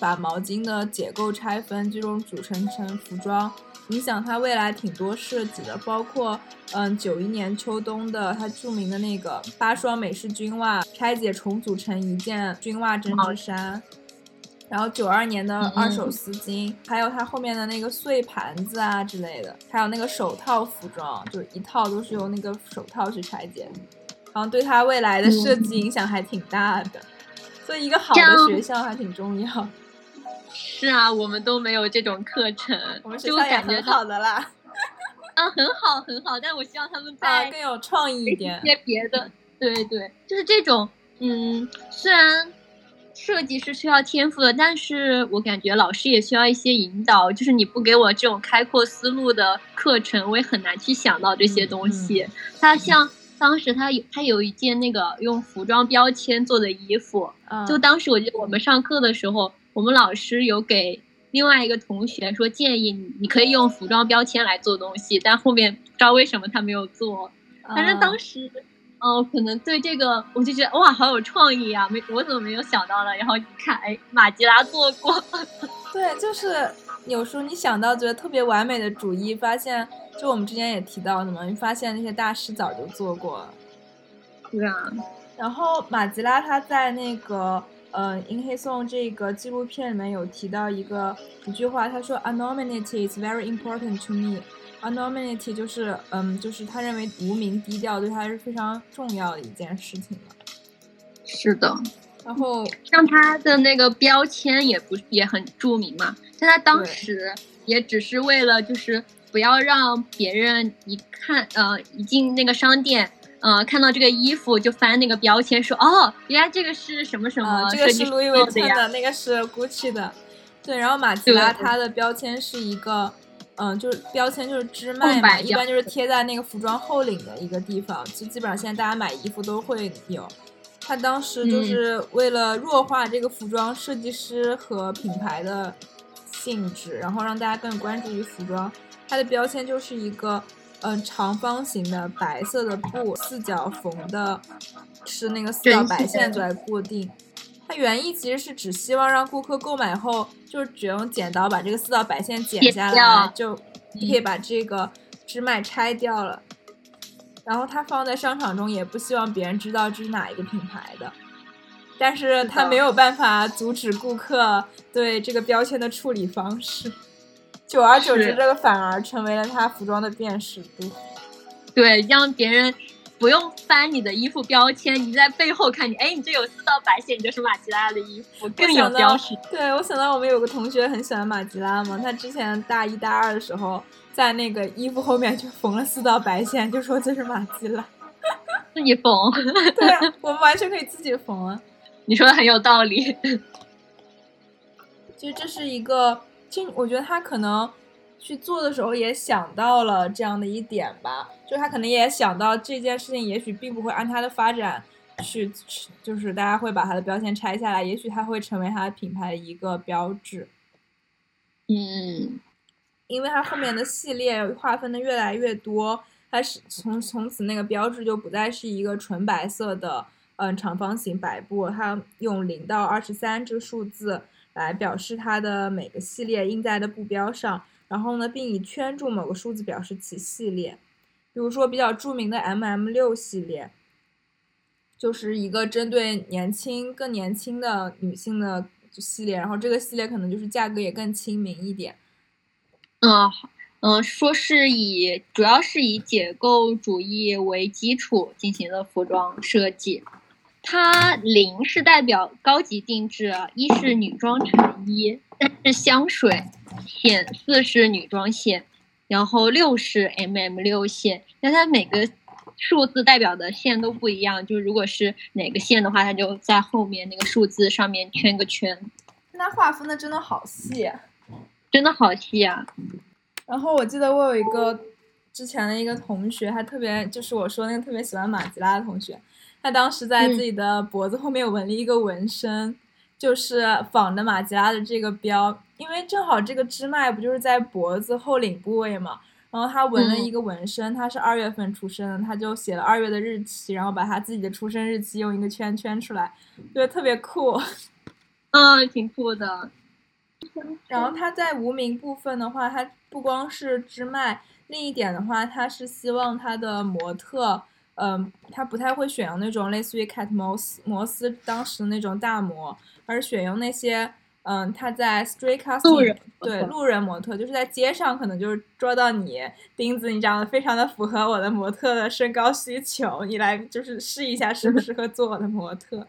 把毛巾的结构拆分，最终组成成服装，你想它未来挺多设计的，包括嗯九一年秋冬的它著名的那个八双美式军袜，拆解重组成一件军袜针织衫。然后九二年的二手丝巾，还有它后面的那个碎盘子啊之类的，还有那个手套服装，就一套都是由那个手套去裁剪，然后对他未来的设计影响还挺大的，所以一个好的学校还挺重要。是啊，我们都没有这种课程，我们学校感觉好的啦。啊，很好很好，但我希望他们 再更有创意一点，一些别的。对对，就是这种，嗯，虽然。设计是需要天赋的，但是我感觉老师也需要一些引导。就是你不给我这种开阔思路的课程，我也很难去想到这些东西。它像当时他有他有一件那个用服装标签做的衣服，就当时我记得我们上课的时候，我们老师有给另外一个同学说建议你你可以用服装标签来做东西，但后面不知道为什么他没有做。反正当时。哦，可能对这个我就觉得哇，好有创意啊！没，我怎么没有想到呢？然后一看，哎，马吉拉做过。对，就是有时候你想到觉得特别完美的主意，发现就我们之前也提到的嘛，你发现那些大师早就做过了。对啊。然后马吉拉他在那个呃《银黑颂》这个纪录片里面有提到一个一句话，他说：“Anonymity is very important to me。” Anonymity 就是，嗯，就是他认为无名低调对他是非常重要的一件事情嘛。是的。然后 像他的那个标签也不也很著名嘛，但他当时也只是为了就是不要让别人一看，呃，一进那个商店，呃，看到这个衣服就翻那个标签说，哦，原来这个是什么什么，这个是路易威登的，那个是 Gucci 的。对，然后马吉拉它的标签是一个。嗯，就是标签就是支卖嘛，一般就是贴在那个服装后领的一个地方，就基本上现在大家买衣服都会有。他当时就是为了弱化这个服装设计师和品牌的性质，然后让大家更关注于服装。它的标签就是一个嗯长方形的白色的布，四角缝的，是那个四角白线来固定。它原意其实是只希望让顾客购买后，就是只用剪刀把这个四道白线剪下来，就可以把这个织脉拆掉了。然后它放在商场中，也不希望别人知道这是哪一个品牌的。但是它没有办法阻止顾客对这个标签的处理方式，久而久之，这个反而成为了他服装的辨识度。对，让别人。不用翻你的衣服标签，你在背后看你，哎，你这有四道白线，你就是马吉拉的衣服，更有标识。对，我想到我们有个同学很喜欢马吉拉嘛，他之前大一、大二的时候，在那个衣服后面就缝了四道白线，就说这是马吉拉。自己缝？对啊，我们完全可以自己缝啊。你说的很有道理。其实这是一个，其实我觉得他可能。去做的时候也想到了这样的一点吧，就他可能也想到这件事情也许并不会按他的发展去，就是大家会把他的标签拆下来，也许他会成为他的品牌的一个标志。嗯，因为他后面的系列划分的越来越多，他是从从此那个标志就不再是一个纯白色的嗯长方形白布，它用零到二十三这个数字来表示它的每个系列印在的布标上。然后呢，并以圈住某个数字表示其系列，比如说比较著名的 M M 六系列，就是一个针对年轻、更年轻的女性的系列。然后这个系列可能就是价格也更亲民一点。嗯，嗯，说是以主要是以解构主义为基础进行的服装设计。它零是代表高级定制，一是女装成衣，三是香水。线四是女装线，然后六是 M M 六线，那它每个数字代表的线都不一样。就如果是哪个线的话，它就在后面那个数字上面圈个圈。那划分的真的好细，真的好细啊！然后我记得我有一个之前的一个同学，他特别就是我说那个特别喜欢马吉拉的同学，他当时在自己的脖子后面纹了一个纹身。就是仿的马吉拉的这个标，因为正好这个支脉不就是在脖子后领部位嘛，然后他纹了一个纹身，他是二月份出生的，他就写了二月的日期，然后把他自己的出生日期用一个圈圈出来，觉得特别酷。嗯，挺酷的。然后他在无名部分的话，他不光是支脉，另一点的话，他是希望他的模特。嗯，他不太会选用那种类似于 Cat 摩斯摩斯当时那种大模，而选用那些嗯，他在 Street Casting 对路人模特，就是在街上可能就是捉到你钉子，你长得非常的符合我的模特的身高需求，你来就是试一下适不适合做我的模特。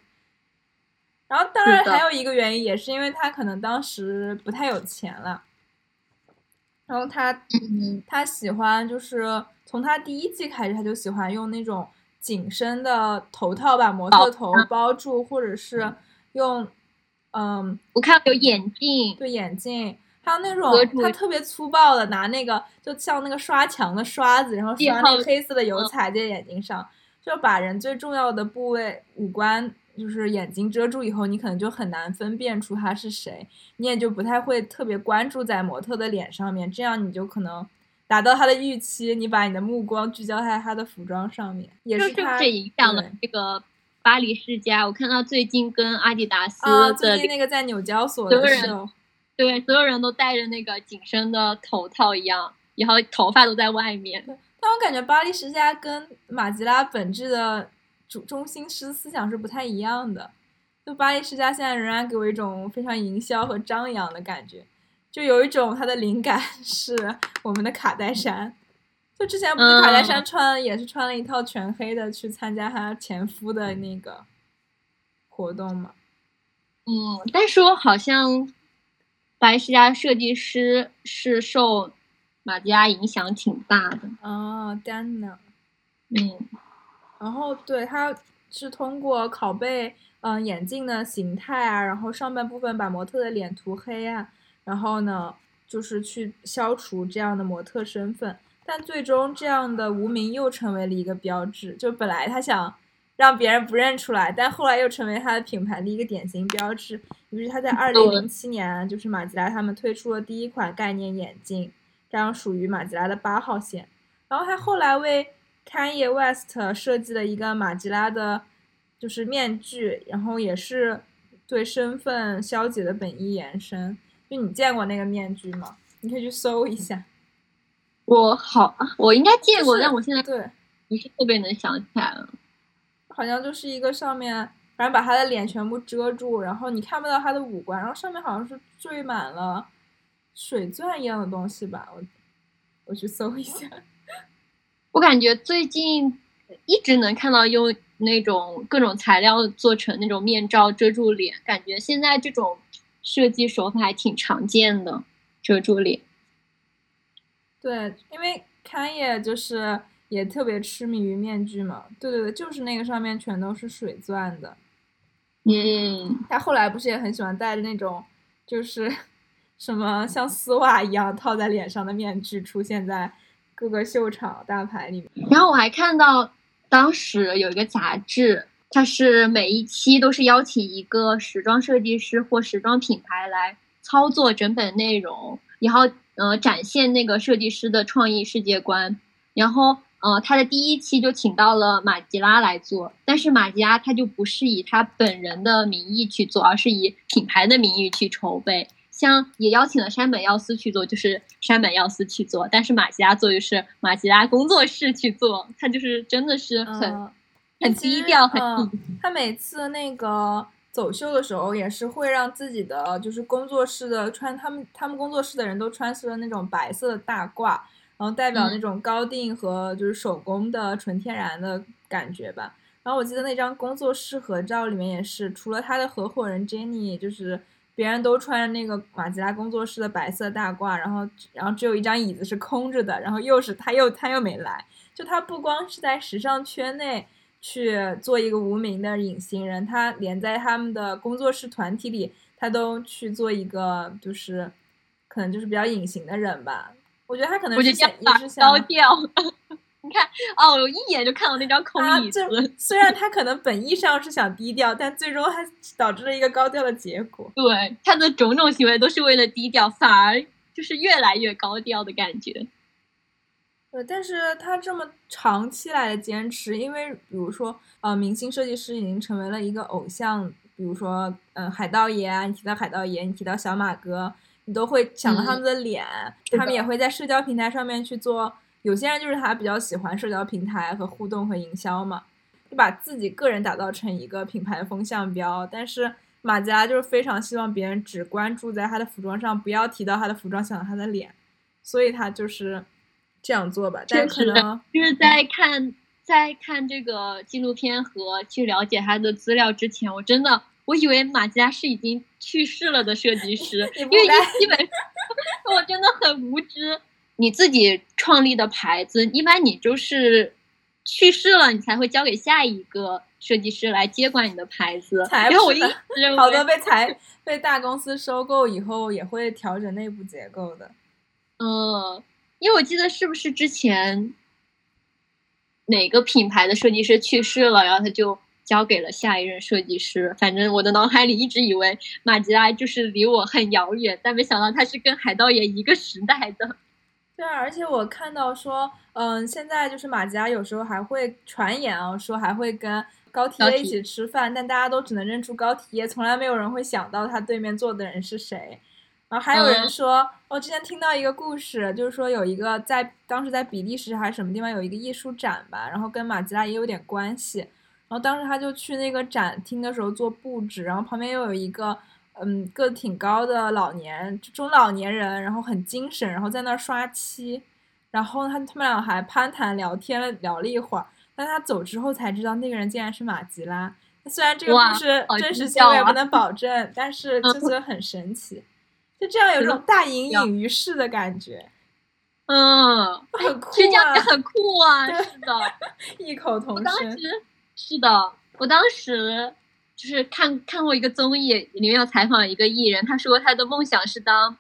然后当然还有一个原因，也是因为他可能当时不太有钱了，然后他他喜欢就是。从他第一季开始，他就喜欢用那种紧身的头套把模特头包住，或者是用嗯，我看有眼镜，对眼镜，还有那种他特别粗暴的拿那个就像那个刷墙的刷子，然后刷那个黑色的油嗯。彩在眼睛上，就把人最重要的部位五官就是眼睛遮住以后，你可能就很难分辨出他是谁，你也就不太会特别关注在模特的脸上面，这样你就可能达到他的预期，你把你的目光聚焦在他的服装上面，也是是他这影响了这个巴黎世家。我看到最近跟阿迪达斯啊，最近那个在纽交所所有人的。对所有人都戴着那个紧身的头套一样，然后头发都在外面。但我感觉巴黎世家跟马吉拉本质的主中心思思想是不太一样的。就巴黎世家现在仍然给我一种非常营销和张扬的感觉，就有一种它的灵感 是我们的卡戴珊。就之前不是卡戴珊嗯穿、也是穿了一套全黑的去参加她前夫的那个活动嘛？嗯，但是我好像巴黎世家设计师是受马吉拉影响挺大的。哦 n a 嗯然后对，它是通过拷贝嗯、呃眼镜的形态啊，然后上半部分把模特的脸涂黑啊，然后呢就是去消除这样的模特身份，但最终这样的无名又成为了一个标志，就本来他想让别人不认出来，但后来又成为他的品牌的一个典型标志。于是他在二零零七年，就是马吉拉他们推出了第一款概念眼镜，这样属于马吉拉的八号线。然后他后来为 Kanye West 设计了一个马吉拉的，就是面具，然后也是对身份消解的本意延伸。就你见过那个面具吗？你可以去搜一下。我好，我应该见过，就是但我现在对，不是特别能想起来了。好像就是一个上面，反正把他的脸全部遮住，然后你看不到他的五官，然后上面好像是缀满了水钻一样的东西吧。我我去搜一下。我感觉最近一直能看到用那种各种材料做成那种面罩遮住脸，感觉现在这种设计手法还挺常见的，遮住脸。对，因为 Kanye 就是也特别痴迷于面具嘛。对对对，就是那个上面全都是水钻的。嗯，他后来不是也很喜欢戴着那种就是 什么像丝袜一样套在脸上的面具出现在各个秀场大牌里面。然后我还看到当时有一个杂志，它是每一期都是邀请一个时装设计师或时装品牌来操作整本内容，然后呃展现那个设计师的创意世界观。然后呃，他的第一期就请到了马吉拉来做，但是马吉拉他就不是以他本人的名义去做，而是以品牌的名义去筹备。像也邀请了山本耀司去做，就是山本耀司去做，但是马吉拉做就是马吉拉工作室去做，他就是真的是很、嗯，很低调，很嗯隐他每次那个走秀的时候，也是会让自己的就是工作室的穿他们他们工作室的人都穿上了那种白色的大褂，然后代表那嗯种高定和就是手工的纯天然的感觉吧。然后我记得那张工作室合照里面也是，除了他的合伙人 Jenny，就是别人都穿着那个马吉拉工作室的白色大褂，然后然后只有一张椅子是空着的，然后又是他又他又没来，就他不光是在时尚圈内。去做一个无名的隐形人，他连在他们的工作室团体里，他都去做一个就是可能就是比较隐形的人吧。我觉得他可能是想得这样也是想高调。你看，哦，我一眼就看到那张空椅子。虽然他可能本意上是想低调，但最终还导致了一个高调的结果。对，他的种种行为都是为了低调，反而就是越来越高调的感觉。对，但是他这么长期来的坚持，因为比如说，呃，明星设计师已经成为了一个偶像，比如说，嗯、海盗爷啊，你提到海盗爷，你提到小马哥，你都会想到他们的脸，他们也会在社交平台上面去做。有些人就是他比较喜欢社交平台和互动和营销嘛，就把自己个人打造成一个品牌风向标。但是马吉拉就是非常希望别人只关注在他的服装上，不要提到他的服装，想到他的脸，所以他就是这样做吧。但可能就是在看在看这个纪录片和去了解他的资料之前，我真的我以为马吉拉是已经去世了的设计师，因为基本 我真的很无知。你自己创立的牌子，一般你就是去世了，你才会交给下一个设计师来接管你的牌子。才然后我一 好多被裁被大公司收购以后，也会调整内部结构的。嗯，因为我记得是不是之前哪个品牌的设计师去世了，然后他就交给了下一任设计师。反正我的脑海里一直以为马吉拉就是离我很遥远，但没想到他是跟海盗爷一个时代的。对啊，而且我看到说，嗯，现在就是马吉拉有时候还会传言啊，说还会跟高缇高缇耶一起吃饭，但大家都只能认出高缇耶，从来没有人会想到他对面坐的人是谁。然后还有人嗯说，我之前听到一个故事，就是说有一个在当时在比利时还是什么地方有一个艺术展吧，然后跟马吉拉也有点关系。然后当时他就去那个展厅的时候做布置，然后旁边又有一个嗯个子挺高的老年中老年人，然后很精神，然后在那儿刷漆，然后他他们俩还攀谈聊天了聊了一会儿，但他走之后才知道那个人竟然是马吉拉。虽然这个故事真实性我也不能保证，但是就觉得很神奇，就这样有种大隐隐于市的感觉，嗯，很酷啊也，很酷啊，是的。异口同声。是的，我当时就是看看过一个综艺，里面要采访一个艺人，他说他的梦想是当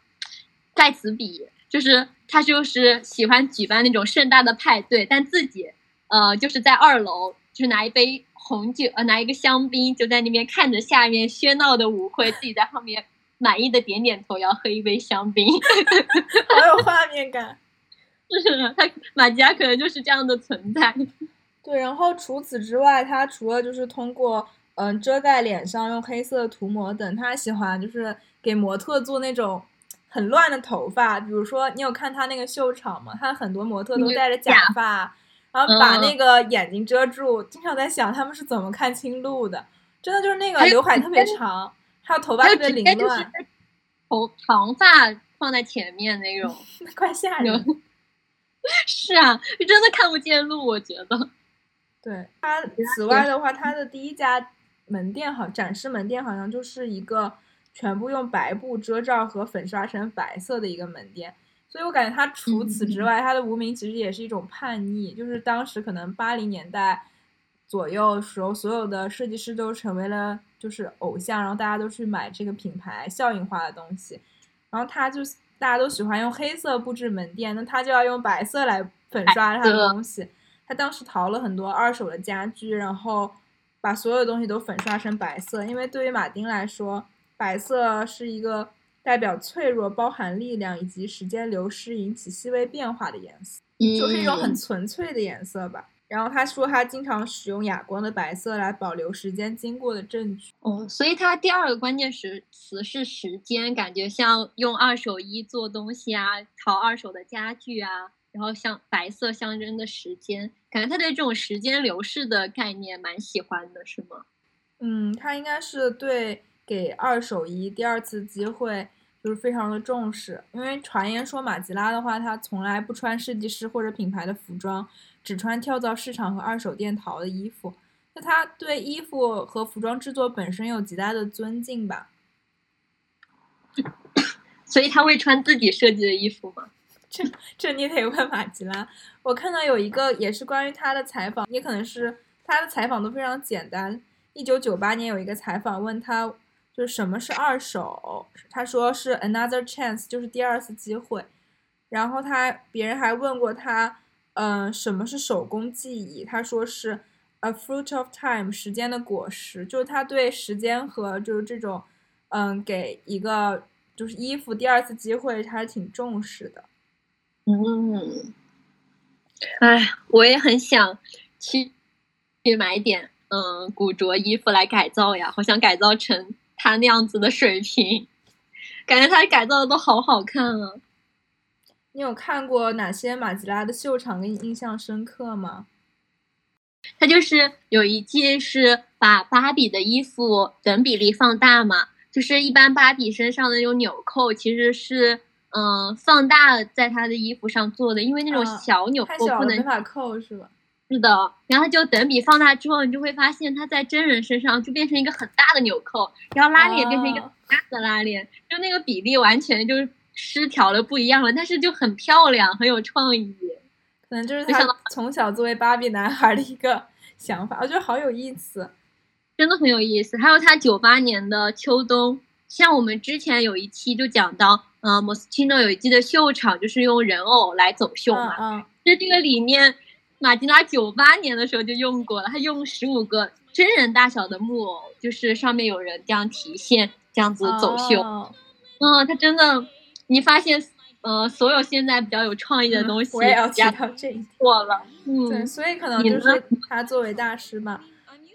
盖茨比，就是他就是喜欢举办那种盛大的派对，但自己呃就是在二楼，就是拿一杯红酒，呃拿一个香槟，就在那边看着下面喧闹的舞会，自己在后面满意的点点头，要喝一杯香槟。好有画面感。就是他马吉拉可能就是这样的存在。对，然后除此之外，他除了就是通过嗯遮盖脸上用黑色涂抹等，他喜欢就是给模特做那种很乱的头发，比如说你有看他那个秀场吗？他很多模特都戴着假假发，然后把嗯那个眼睛遮住，经常在想他们是怎么看清路的。真的就是那个刘海特别长，还有头发特别凌乱，头长发放在前面那种。快吓人。是啊，就真的看不见路，我觉得。对他，此外的话，他的第一家门店好展示门店好像就是一个全部用白布遮罩和粉刷成白色的一个门店，所以我感觉它除此之嗯。外，它的无名其实也是一种叛逆，就是当时可能八零年代左右时候，所有的设计师都成为了就是偶像，然后大家都去买这个品牌效应化的东西，然后他就大家都喜欢用黑色布置门店，那他就要用白色来粉刷他的东西。他当时淘了很多二手的家具，然后把所有东西都粉刷成白色，因为对于马丁来说，白色是一个代表脆弱、包含力量以及时间流失引起细微变化的颜色，就是一种很嗯纯粹的颜色吧。然后他说他经常使用哑光的白色来保留时间经过的证据。哦，所以他第二个关键词词是时间，感觉像用二手衣做东西啊，淘二手的家具啊，然后像白色象征的时间，感觉他对这种时间流逝的概念蛮喜欢的，是吗？嗯，他应该是对给二手衣第二次机会就是非常的重视，因为传言说马吉拉的话，他从来不穿设计师或者品牌的服装，只穿跳蚤市场和二手店淘的衣服。那他对衣服和服装制作本身有极大的尊敬吧？所以他会穿自己设计的衣服吗？这这你得问马吉拉。我看到有一个也是关于他的采访，也可能是他的采访都非常简单。一九九八年有一个采访问他，就是什么是二手，他说是 another chance，就是第二次机会。然后他别人还问过他，嗯、什么是手工技艺？他说是 a fruit of time，时间的果实，就是他对时间和就是这种，嗯，给一个就是衣服第二次机会，他是挺重视的。嗯，哎，我也很想去去买点嗯古着衣服来改造呀，好想改造成他那样子的水平，感觉他改造的都好好看啊。你有看过哪些马吉拉的秀场给你印象深刻吗？他就是有一季是把芭比的衣服等比例放大嘛，就是一般芭比身上的那种纽扣其实是嗯放大在他的衣服上做的，因为那种啊小纽扣不能扣是吧？是的，然后就等比放大之后，你就会发现它在真人身上就变成一个很大的纽扣，然后拉链也变成一个哦很大的拉链，就那个比例完全就是失调了，不一样了，但是就很漂亮，很有创意。可能就是他没想到从小作为芭比男孩的一个想法，我觉得好有意思，真的很有意思。还有他九八年的秋冬，像我们之前有一期就讲到，呃，Moschino 有一季的秀场就是用人偶来走秀嘛，嗯嗯就这个里面，马吉拉九八年的时候就用过了，他用十五个真人大小的木偶，就是上面有人这样提线，这样子走秀。哦嗯，他真的，你发现，呃，所有现在比较有创意的东西，嗯我也要提加到这一点。过了。对，嗯，所以可能就是他作为大师嘛。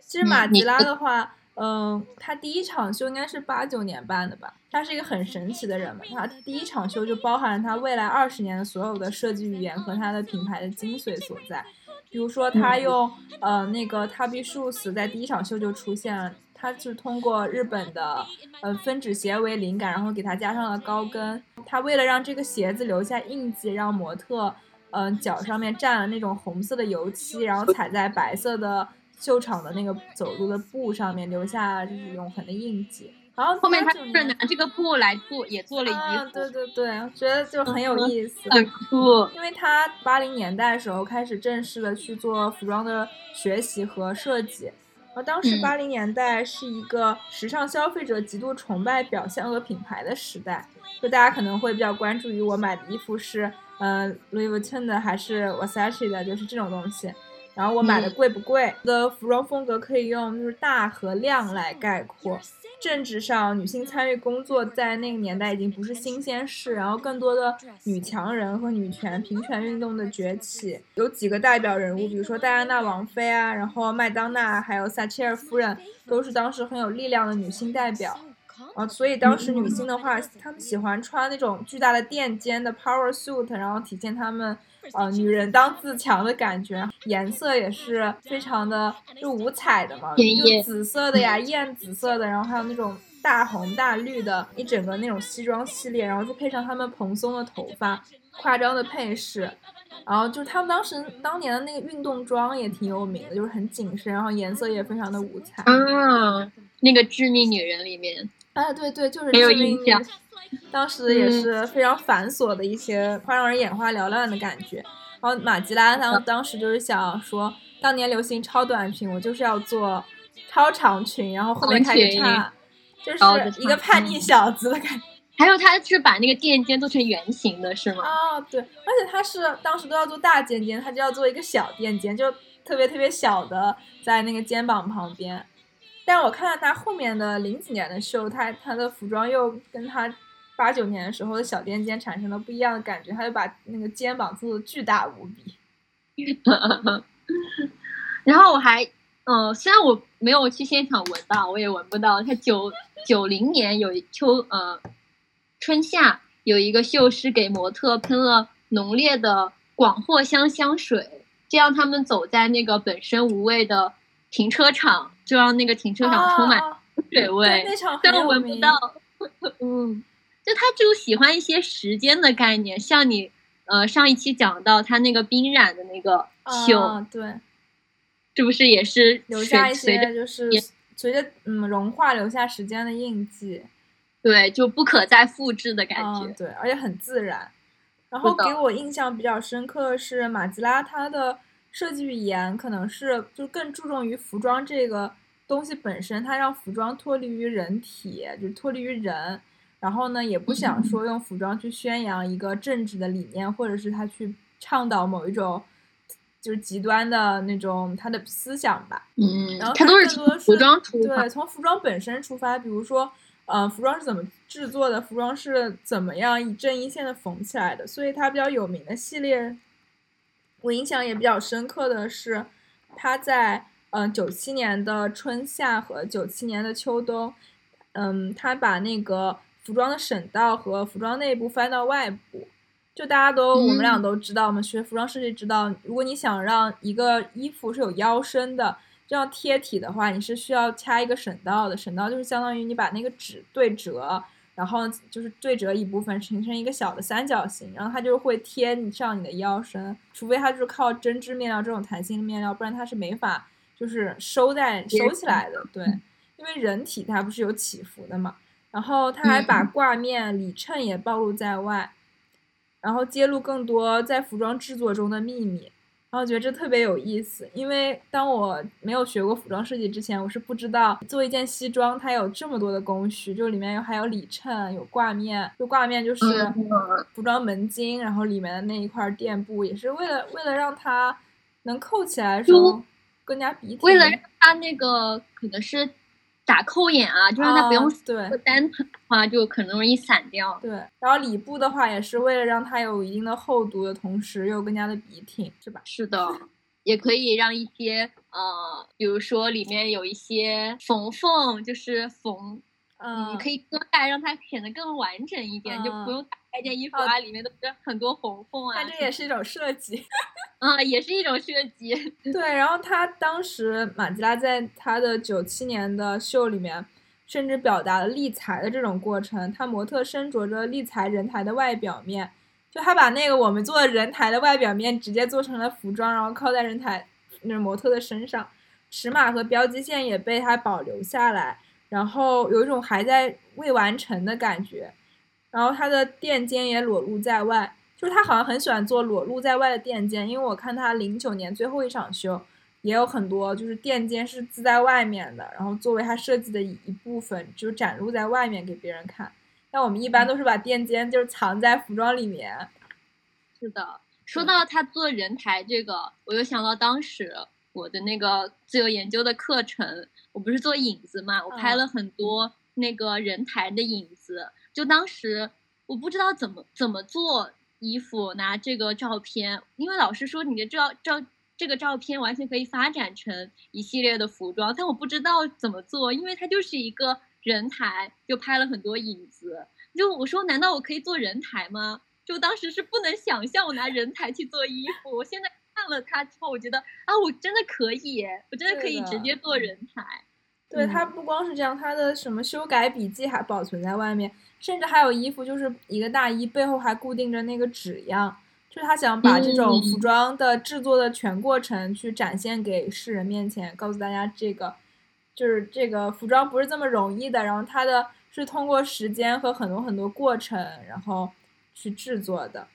其实嗯马吉拉的话，嗯，他第一场秀应该是八九年办的吧。他是一个很神奇的人嘛，他第一场秀就包含了他未来二十年的所有的设计语言和他的品牌的精髓所在。比如说，他嗯用呃那个 Tabi Shoes 在第一场秀就出现了，他是通过日本的呃分趾鞋为灵感，然后给它加上了高跟。他为了让这个鞋子留下印记，让模特嗯、脚上面蘸了那种红色的油漆，然后踩在白色的秀场的那个走路的布上面，留下就是永恒的印记。然后后面他89是拿这个布来做，也做了啊，衣服，对对对，觉得就很有嗯意思。很酷。因为他八零年代的时候开始正式的去做服装的学习和设计，而当时嗯八零年代是一个时尚消费者极度崇拜表现和品牌的时代，就大家可能会比较关注于我买的衣服是嗯、呃、Louis Vuitton 的还是 Versace 的，就是这种东西。然后我买的嗯贵不贵？我的服装风格可以用就是大和量来概括。政治上，女性参与工作在那个年代已经不是新鲜事，然后更多的女强人和女权平权运动的崛起，有几个代表人物，比如说戴安娜王妃啊，然后麦当娜，还有撒切尔夫人，都是当时很有力量的女性代表。啊，所以当时女性的话，她们喜欢穿那种巨大的垫肩的 power suit，然后体现她们呃女人当自强的感觉。颜色也是非常的就五彩的嘛，就紫色的呀，艳紫色的，然后还有那种大红大绿的一整个那种西装系列，然后再配上她们蓬松的头发，夸张的配饰。然后就是他们当时当年的那个运动装也挺有名的，就是很紧身，然后颜色也非常的五彩。啊，那个致命女人里面，啊，对对，就是没有印象当时也嗯是非常繁琐的一些，快让人眼花缭乱的感觉。然后马吉拉当当时就是想说，当年流行超短裙，我就是要做超长裙，然后后面开始裙唱，就是一个叛逆小子的感觉。还有他是把那个垫肩做成圆形的，是吗？哦，对，而且他是当时都要做大垫肩，他就要做一个小垫肩，就特别特别小的在那个肩膀旁边。但我看到他后面的零几年的秀，他他的服装又跟他八九年的时候的小垫肩产生了不一样的感觉，他就把那个肩膀做的巨大无比。然后我还，呃，虽然我没有去现场闻到，我也闻不到。他九九零年有一秋，呃，春夏有一个秀是给模特喷了浓烈的广藿香香水，这样他们走在那个本身无味的停车场，就让那个停车场充满水味。但闻不到。嗯，就他就喜欢一些时间的概念，像你呃上一期讲到他那个冰染的那个秀，啊，对，是不是也是留下一随随着些就是也随着嗯融化留下时间的印记。对就不可再复制的感觉？嗯，对，而且很自然。然后给我印象比较深刻的是马吉拉，他的设计语言可能是就更注重于服装这个东西本身，它让服装脱离于人体，就是脱离于人。然后呢，也不想说用服装去宣扬一个政治的理念，或者是他去倡导某一种就是极端的那种他的思想吧。嗯然后，他都是更多的从服装出发对，，从服装本身出发，比如说，呃，服装是怎么制作的，服装是怎么样一针一线的缝起来的，所以它比较有名的系列，我印象也比较深刻的是，他在嗯九七年的春夏和九七年的秋冬，嗯，他把那个服装的省道和服装内部翻到外部。就大家都，我们俩嗯都知道，我们学服装设计知道，如果你想让一个衣服是有腰身的，这样贴体的话，你是需要掐一个省道的。省道就是相当于你把那个纸对折，然后就是对折一部分形成一个小的三角形，然后它就会贴你上你的腰身。除非它就是靠针织面料这种弹性的面料，不然它是没法就是收在收起来的。对，因为人体它不是有起伏的嘛。然后它还把挂面、里衬也暴露在外，然后揭露更多在服装制作中的秘密。然后觉得这特别有意思，因为当我没有学过服装设计之前，我是不知道做一件西装它有这么多的工序，就里面有还有里衬，有挂面，就挂面就是服装门襟，然后里面的那一块垫布也是为了为了让它能扣起来的时候更加笔挺，为了让它那个可能是。打扣眼啊，就让它不用对单的话，就可能容易散掉。对，然后里布的话也是为了让它有一定的厚度的同时又更加的笔挺，是吧？是的，也可以让一些呃，比如说里面有一些缝缝，就是缝，嗯，可以遮盖，让它显得更完整一点，就不用打开件衣服啊，里面都是很多红缝啊。它这也是一种设计。啊，也是一种设计。对，然后他当时马吉拉在他的九七年的秀里面，甚至表达了立裁的这种过程。他模特身着着立裁人台的外表面，就他把那个我们做人台的外表面直接做成了服装，然后靠在人台那模特的身上，尺码和标记线也被他保留下来，然后有一种还在未完成的感觉，然后他的垫肩也裸露在外。就是他好像很喜欢做裸露在外的垫肩，因为我看他零九年最后一场秀，也有很多就是垫肩是自在外面的，然后作为他设计的一部分，就展露在外面给别人看。但我们一般都是把垫肩就是藏在服装里面。是的，说到他做人台这个，我又想到当时我的那个自由研究的课程，我不是做影子嘛，我拍了很多那个人台的影子，就当时我不知道怎么怎么做。衣服拿这个照片，因为老师说你的照照这个照片完全可以发展成一系列的服装，但我不知道怎么做，因为它就是一个人台，就拍了很多影子。就我说，难道我可以做人台吗？就当时是不能想象我拿人台去做衣服。我现在看了它之后，我觉得啊，我真的可以，我真的可以直接做人台。对，他不光是这样，他的什么修改笔记还保存在外面。甚至还有衣服，就是一个大衣背后还固定着那个纸样，就是他想把这种服装的制作的全过程去展现给世人面前，告诉大家这个就是这个服装不是这么容易的，然后它的是通过时间和很多很多过程，然后去制作的。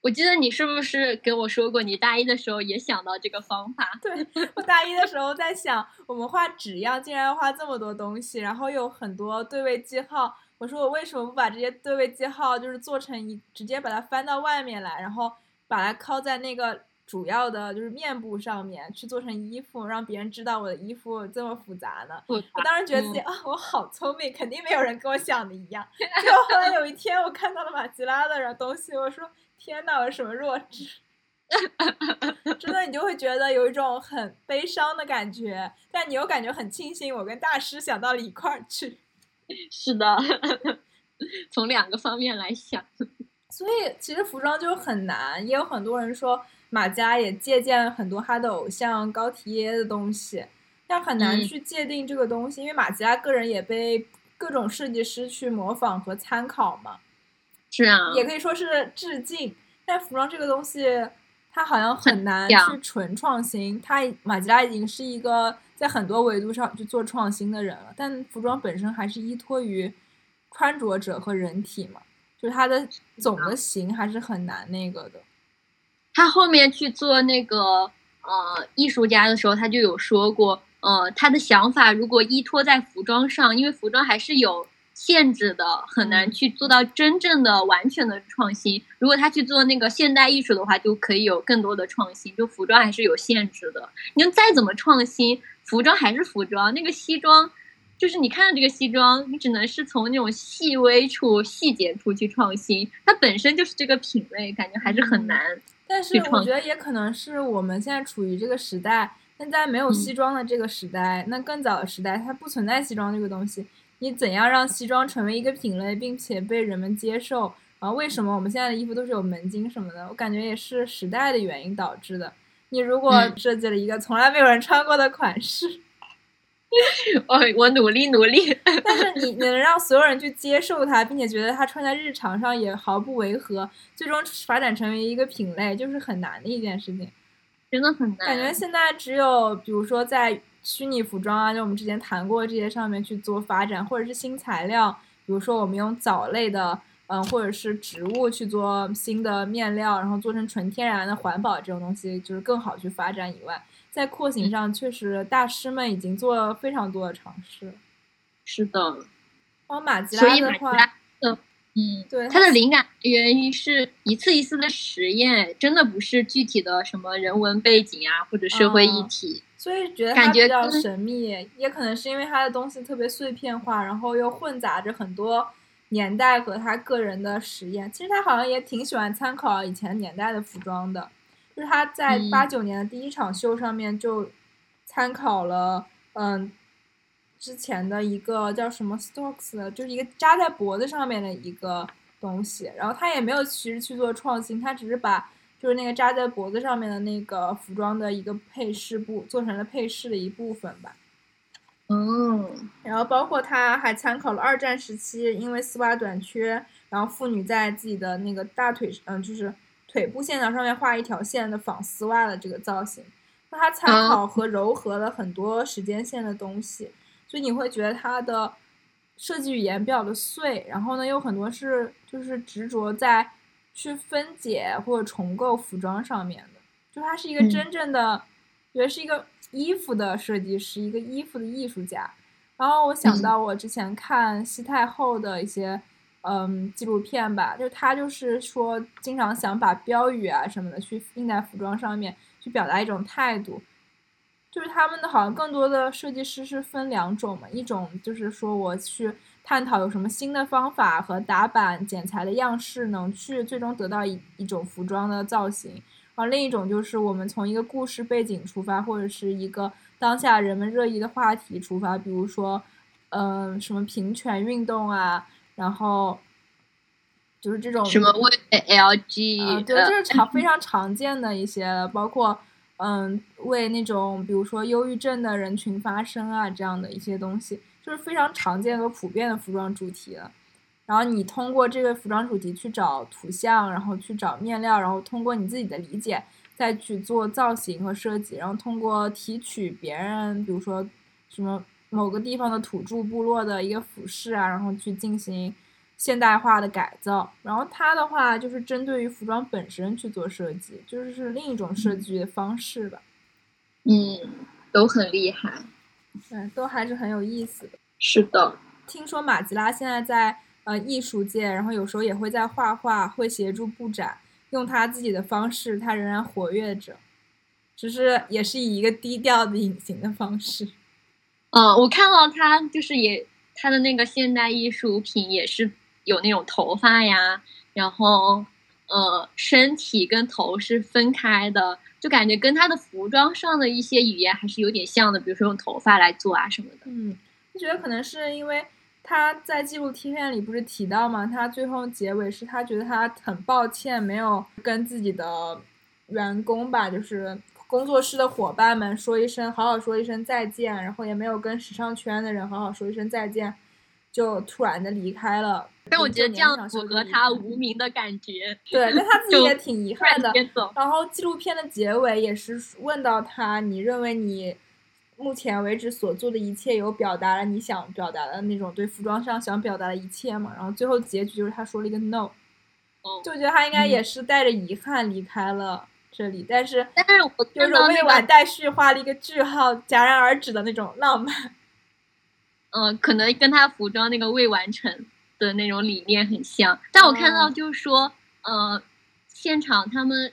我记得你是不是跟我说过，你大一的时候也想到这个方法？对我大一的时候在想，我们画纸样竟然要画这么多东西，然后有很多对位记号。我说我为什么不把这些对位记号就是做成一，直接把它翻到外面来，然后把它靠在那个主要的就是面部上面去做成衣服，让别人知道我的衣服这么复杂呢？我当时觉得自己啊，我好聪明，肯定没有人跟我想的一样。结果后来有一天我看到了马吉拉的东西，我说天呐，我什么弱智？真的，你就会觉得有一种很悲伤的感觉，但你又感觉很庆幸，我跟大师想到了一块儿去。是的，从两个方面来想，所以其实服装就很难。也有很多人说马家也借鉴了很多他的偶像高缇耶的东西，但很难去界定这个东西，因为马吉拉个人也被各种设计师去模仿和参考嘛。是啊，也可以说是致敬。但服装这个东西，它好像很难去纯创新。它马吉拉已经是一个。在很多维度上去做创新的人了，但服装本身还是依托于穿着者和人体嘛，就是它的总的型还是很难那个的。他后面去做那个呃艺术家的时候，他就有说过，呃，他的想法如果依托在服装上，因为服装还是有。限制的很难去做到真正的完全的创新。如果他去做那个现代艺术的话，就可以有更多的创新。就服装还是有限制的，你再怎么创新，服装还是服装。那个西装，就是你看到这个西装，你只能是从那种细微处、细节处去创新。它本身就是这个品类，感觉还是很难。但是我觉得也可能是我们现在处于这个时代，现在没有西装的这个时代，那更早的时代它不存在西装这个东西。你怎样让西装成为一个品类，并且被人们接受？然后为什么我们现在的衣服都是有门襟什么的？我感觉也是时代的原因导致的。你如果设计了一个从来没有人穿过的款式，我 我努力努力，但是你能让所有人去接受它，并且觉得它穿在日常上也毫不违和，最终发展成为一个品类，就是很难的一件事情，真的很难。感觉现在只有比如说在。虚拟服装啊，就我们之前谈过这些上面去做发展，或者是新材料，比如说我们用藻类的嗯，或者是植物去做新的面料，然后做成纯天然的环保这种东西，就是更好去发展以外，在廓形上确实大师们已经做了非常多的尝试。是的，哦，马吉拉的话，马吉拉的，嗯，对它的灵感源于是一次一次的实验，真的不是具体的什么人文背景啊或者社会议哦题。所以觉得感觉它比较神秘，也可能是因为它的东西特别碎片化，然后又混杂着很多年代和他个人的实验。其实他好像也挺喜欢参考以前年代的服装的，就是他在嗯八九年的第一场秀上面就参考了，嗯，之前的一个叫什么 Stokes 的，就是一个扎在脖子上面的一个东西，然后他也没有其实去做创新，他只是把就是那个扎在脖子上面的那个服装的一个配饰部做成了配饰的一部分吧。嗯然后包括他还参考了二战时期因为丝袜短缺，然后妇女在自己的那个大腿，嗯，就是腿部线条上面画一条线的仿丝袜的这个造型。那他参考和糅合了很多时间线的东西，所以你会觉得它的设计语言比较的碎，然后呢有很多是就是执着在去分解或者重构服装上面的，就他是一个嗯真正的，觉得是一个衣服的设计师，一个衣服的艺术家。然后我想嗯到我之前看西太后的一些嗯纪录片吧，就他就是说经常想把标语啊什么的去印在服装上面，去表达一种态度。就是他们的好像更多的设计师是分两种嘛，一种就是说我去探讨有什么新的方法和打版剪裁的样式能去最终得到一一种服装的造型，然后另一种就是我们从一个故事背景出发，或者是一个当下人们热议的话题出发，比如说，嗯、什么平权运动啊，然后就是这种什么为 LG？、啊，对，呃这是常非常常见的一些，包括嗯，为那种比如说忧郁症的人群发声啊，这样的一些东西，就是非常常见和普遍的服装主题了。然后你通过这个服装主题去找图像，然后去找面料，然后通过你自己的理解再去做造型和设计，然后通过提取别人，比如说什么某个地方的土著部落的一个服饰啊，然后去进行现代化的改造。然后它的话就是针对于服装本身去做设计，就是是另一种设计的方式吧。嗯，都很厉害。对，都还是很有意思的。是的，听说马吉拉现在在呃艺术界，然后有时候也会在画画，会协助布展，用他自己的方式，他仍然活跃着，只是也是以一个低调的隐形的方式。嗯，我看到他就是也他的那个现代艺术品也是有那种头发呀，然后呃身体跟头是分开的，就感觉跟他的服装上的一些语言还是有点像的，比如说用头发来做啊什么的。嗯，我觉得可能是因为他在纪录片里不是提到嘛，他最后结尾是他觉得他很抱歉没有跟自己的员工吧，就是工作室的伙伴们说一声好好说一声再见，然后也没有跟时尚圈的人好好说一声再见，就突然的离开了。但我觉得这样符合他无无名的感觉，对，但他自己也挺遗憾的。然后纪录片的结尾也是问到他，你认为你目前为止所做的一切有表达了你想表达的那种对服装上想表达的一切吗？然后最后结局就是他说了一个 no，嗯就觉得他应该也是带着遗憾离开了这里，但是但是我就是未完，待续画了一个句号，戛然而止的那种浪漫。嗯、可能跟他服装那个未完成的那种理念很像。但我看到哦就是说，呃，现场他们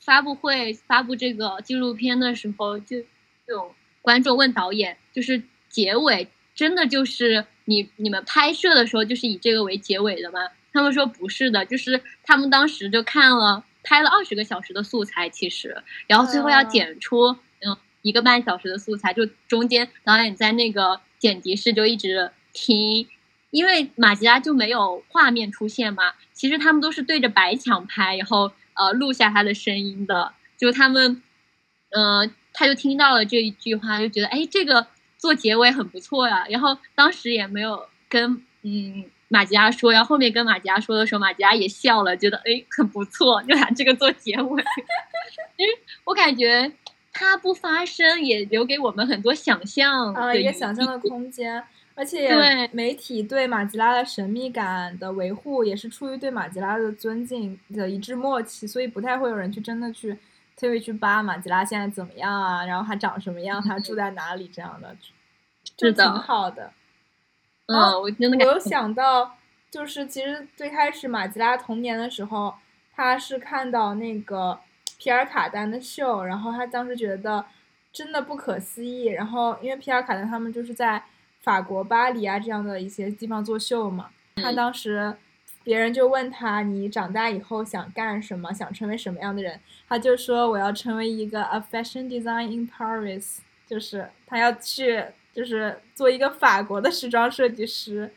发布会发布这个纪录片的时候，就有观众问导演，就是结尾真的就是你你们拍摄的时候就是以这个为结尾的吗？他们说不是的，就是他们当时就看了拍了二十个小时的素材，其实，然后最后要哦剪出嗯一个半小时的素材，就中间导演在那个剪辑室就一直听，因为马吉拉就没有画面出现嘛，其实他们都是对着白墙拍，然后呃录下他的声音的，就他们，呃，他就听到了这一句话，就觉得哎，这个做结尾很不错呀。然后当时也没有跟嗯马吉拉说，然后后面跟马吉拉说的时候，马吉拉也笑了，觉得哎很不错，就拿这个做结尾。因为我感觉他不发声，也留给我们很多想象啊，的余一个想象的地空间。而且对媒体对马吉拉的神秘感的维护，也是出于对马吉拉的尊敬的一致默契，所以不太会有人去真的去特别去扒马吉拉现在怎么样啊，然后他长什么样，他住在哪里这样的，就挺好的。嗯，哦我真的我有想到，就是其实最开始马吉拉童年的时候，他是看到那个皮尔卡丹的秀，然后他当时觉得真的不可思议。然后因为皮尔卡丹他们就是在法国巴黎啊这样的一些地方作秀嘛，他当时别人就问他你长大以后想干什么，想成为什么样的人，他就说我要成为一个 a fashion design in Paris，就是他要去就是做一个法国的时装设计师。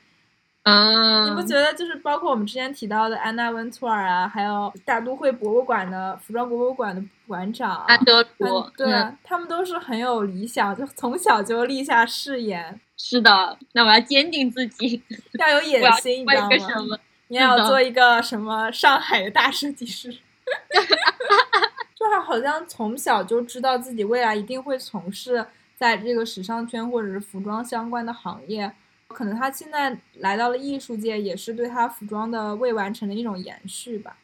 嗯，你不觉得就是包括我们之前提到的安娜温图尔啊，还有大都会博物馆的服装博物馆的馆长，安德鲁嗯，对、嗯。他们都是很有理想，就从小就立下誓言，是的，那我要坚定自己，要有野心，你知道吗？你也要做一个什么上海的大设计师。就是好像从小就知道自己未来一定会从事在这个时尚圈或者是服装相关的行业，可能他现在来到了艺术界，也是对他服装的未完成的一种延续吧。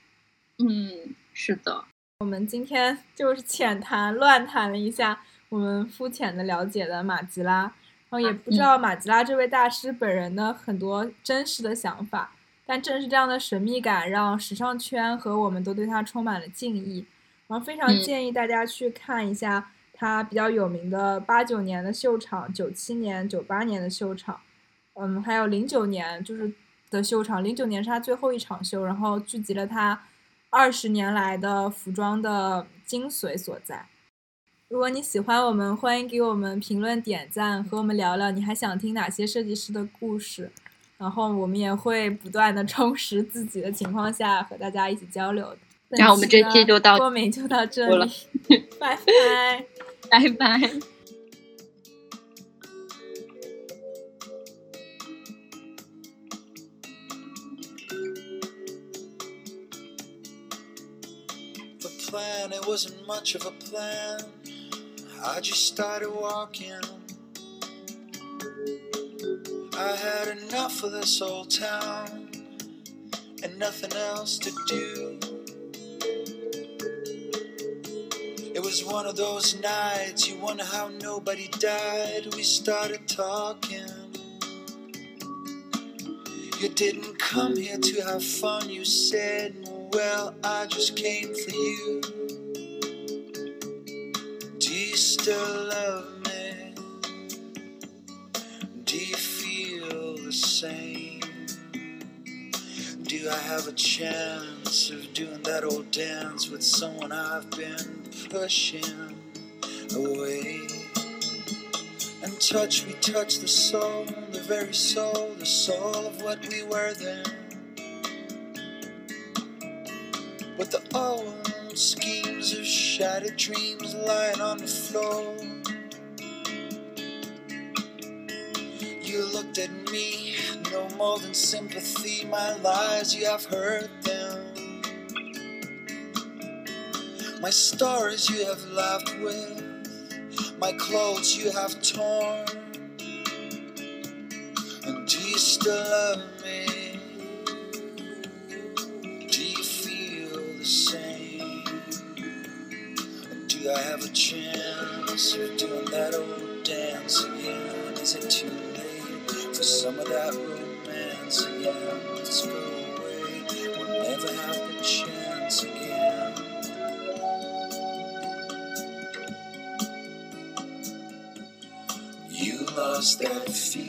嗯，是的，我们今天就是浅谈乱谈了一下我们肤浅的了解的马吉拉，然后也不知道马吉拉这位大师本人的很多真实的想法，但正是这样的神秘感，让时尚圈和我们都对他充满了敬意。然后非常嗯建议大家去看一下他比较有名的八九年的秀场、九七年、九八年的秀场，嗯，还有零九年就是的秀场，零九年是他最后一场秀，然后聚集了他二十年来的服装的精髓所在。如果你喜欢我们，欢迎给我们评论、点赞，和我们聊聊你还想听哪些设计师的故事。然后我们也会不断的充实自己的情况下和大家一起交流的。然后我们这期就到过敏就到这里，拜拜。拜拜。Plan, it wasn't much of a plan. I just started walking. I had enough of this old town and nothing else to do. It was one of those nights you wonder how nobody died. We started talking. You didn't come here to have fun, you said. Well, I just came for you. You still love me? Do you feel the same? Do I have a chance of doing that old dance with someone I've been pushing away? And touch, we touch the soul, the very soul, the soul of what we were then. With the schemes of shattered dreams lying on the floor. You looked at me, no more than sympathy. My lies, you have heard them. My stories you have laughed with, my clothes you have torn. And do you still love me? Have a chance of doing that old dance again? Is it too late for some of that romance again? Let's go away. We'll never have the chance again. You lost that feeling.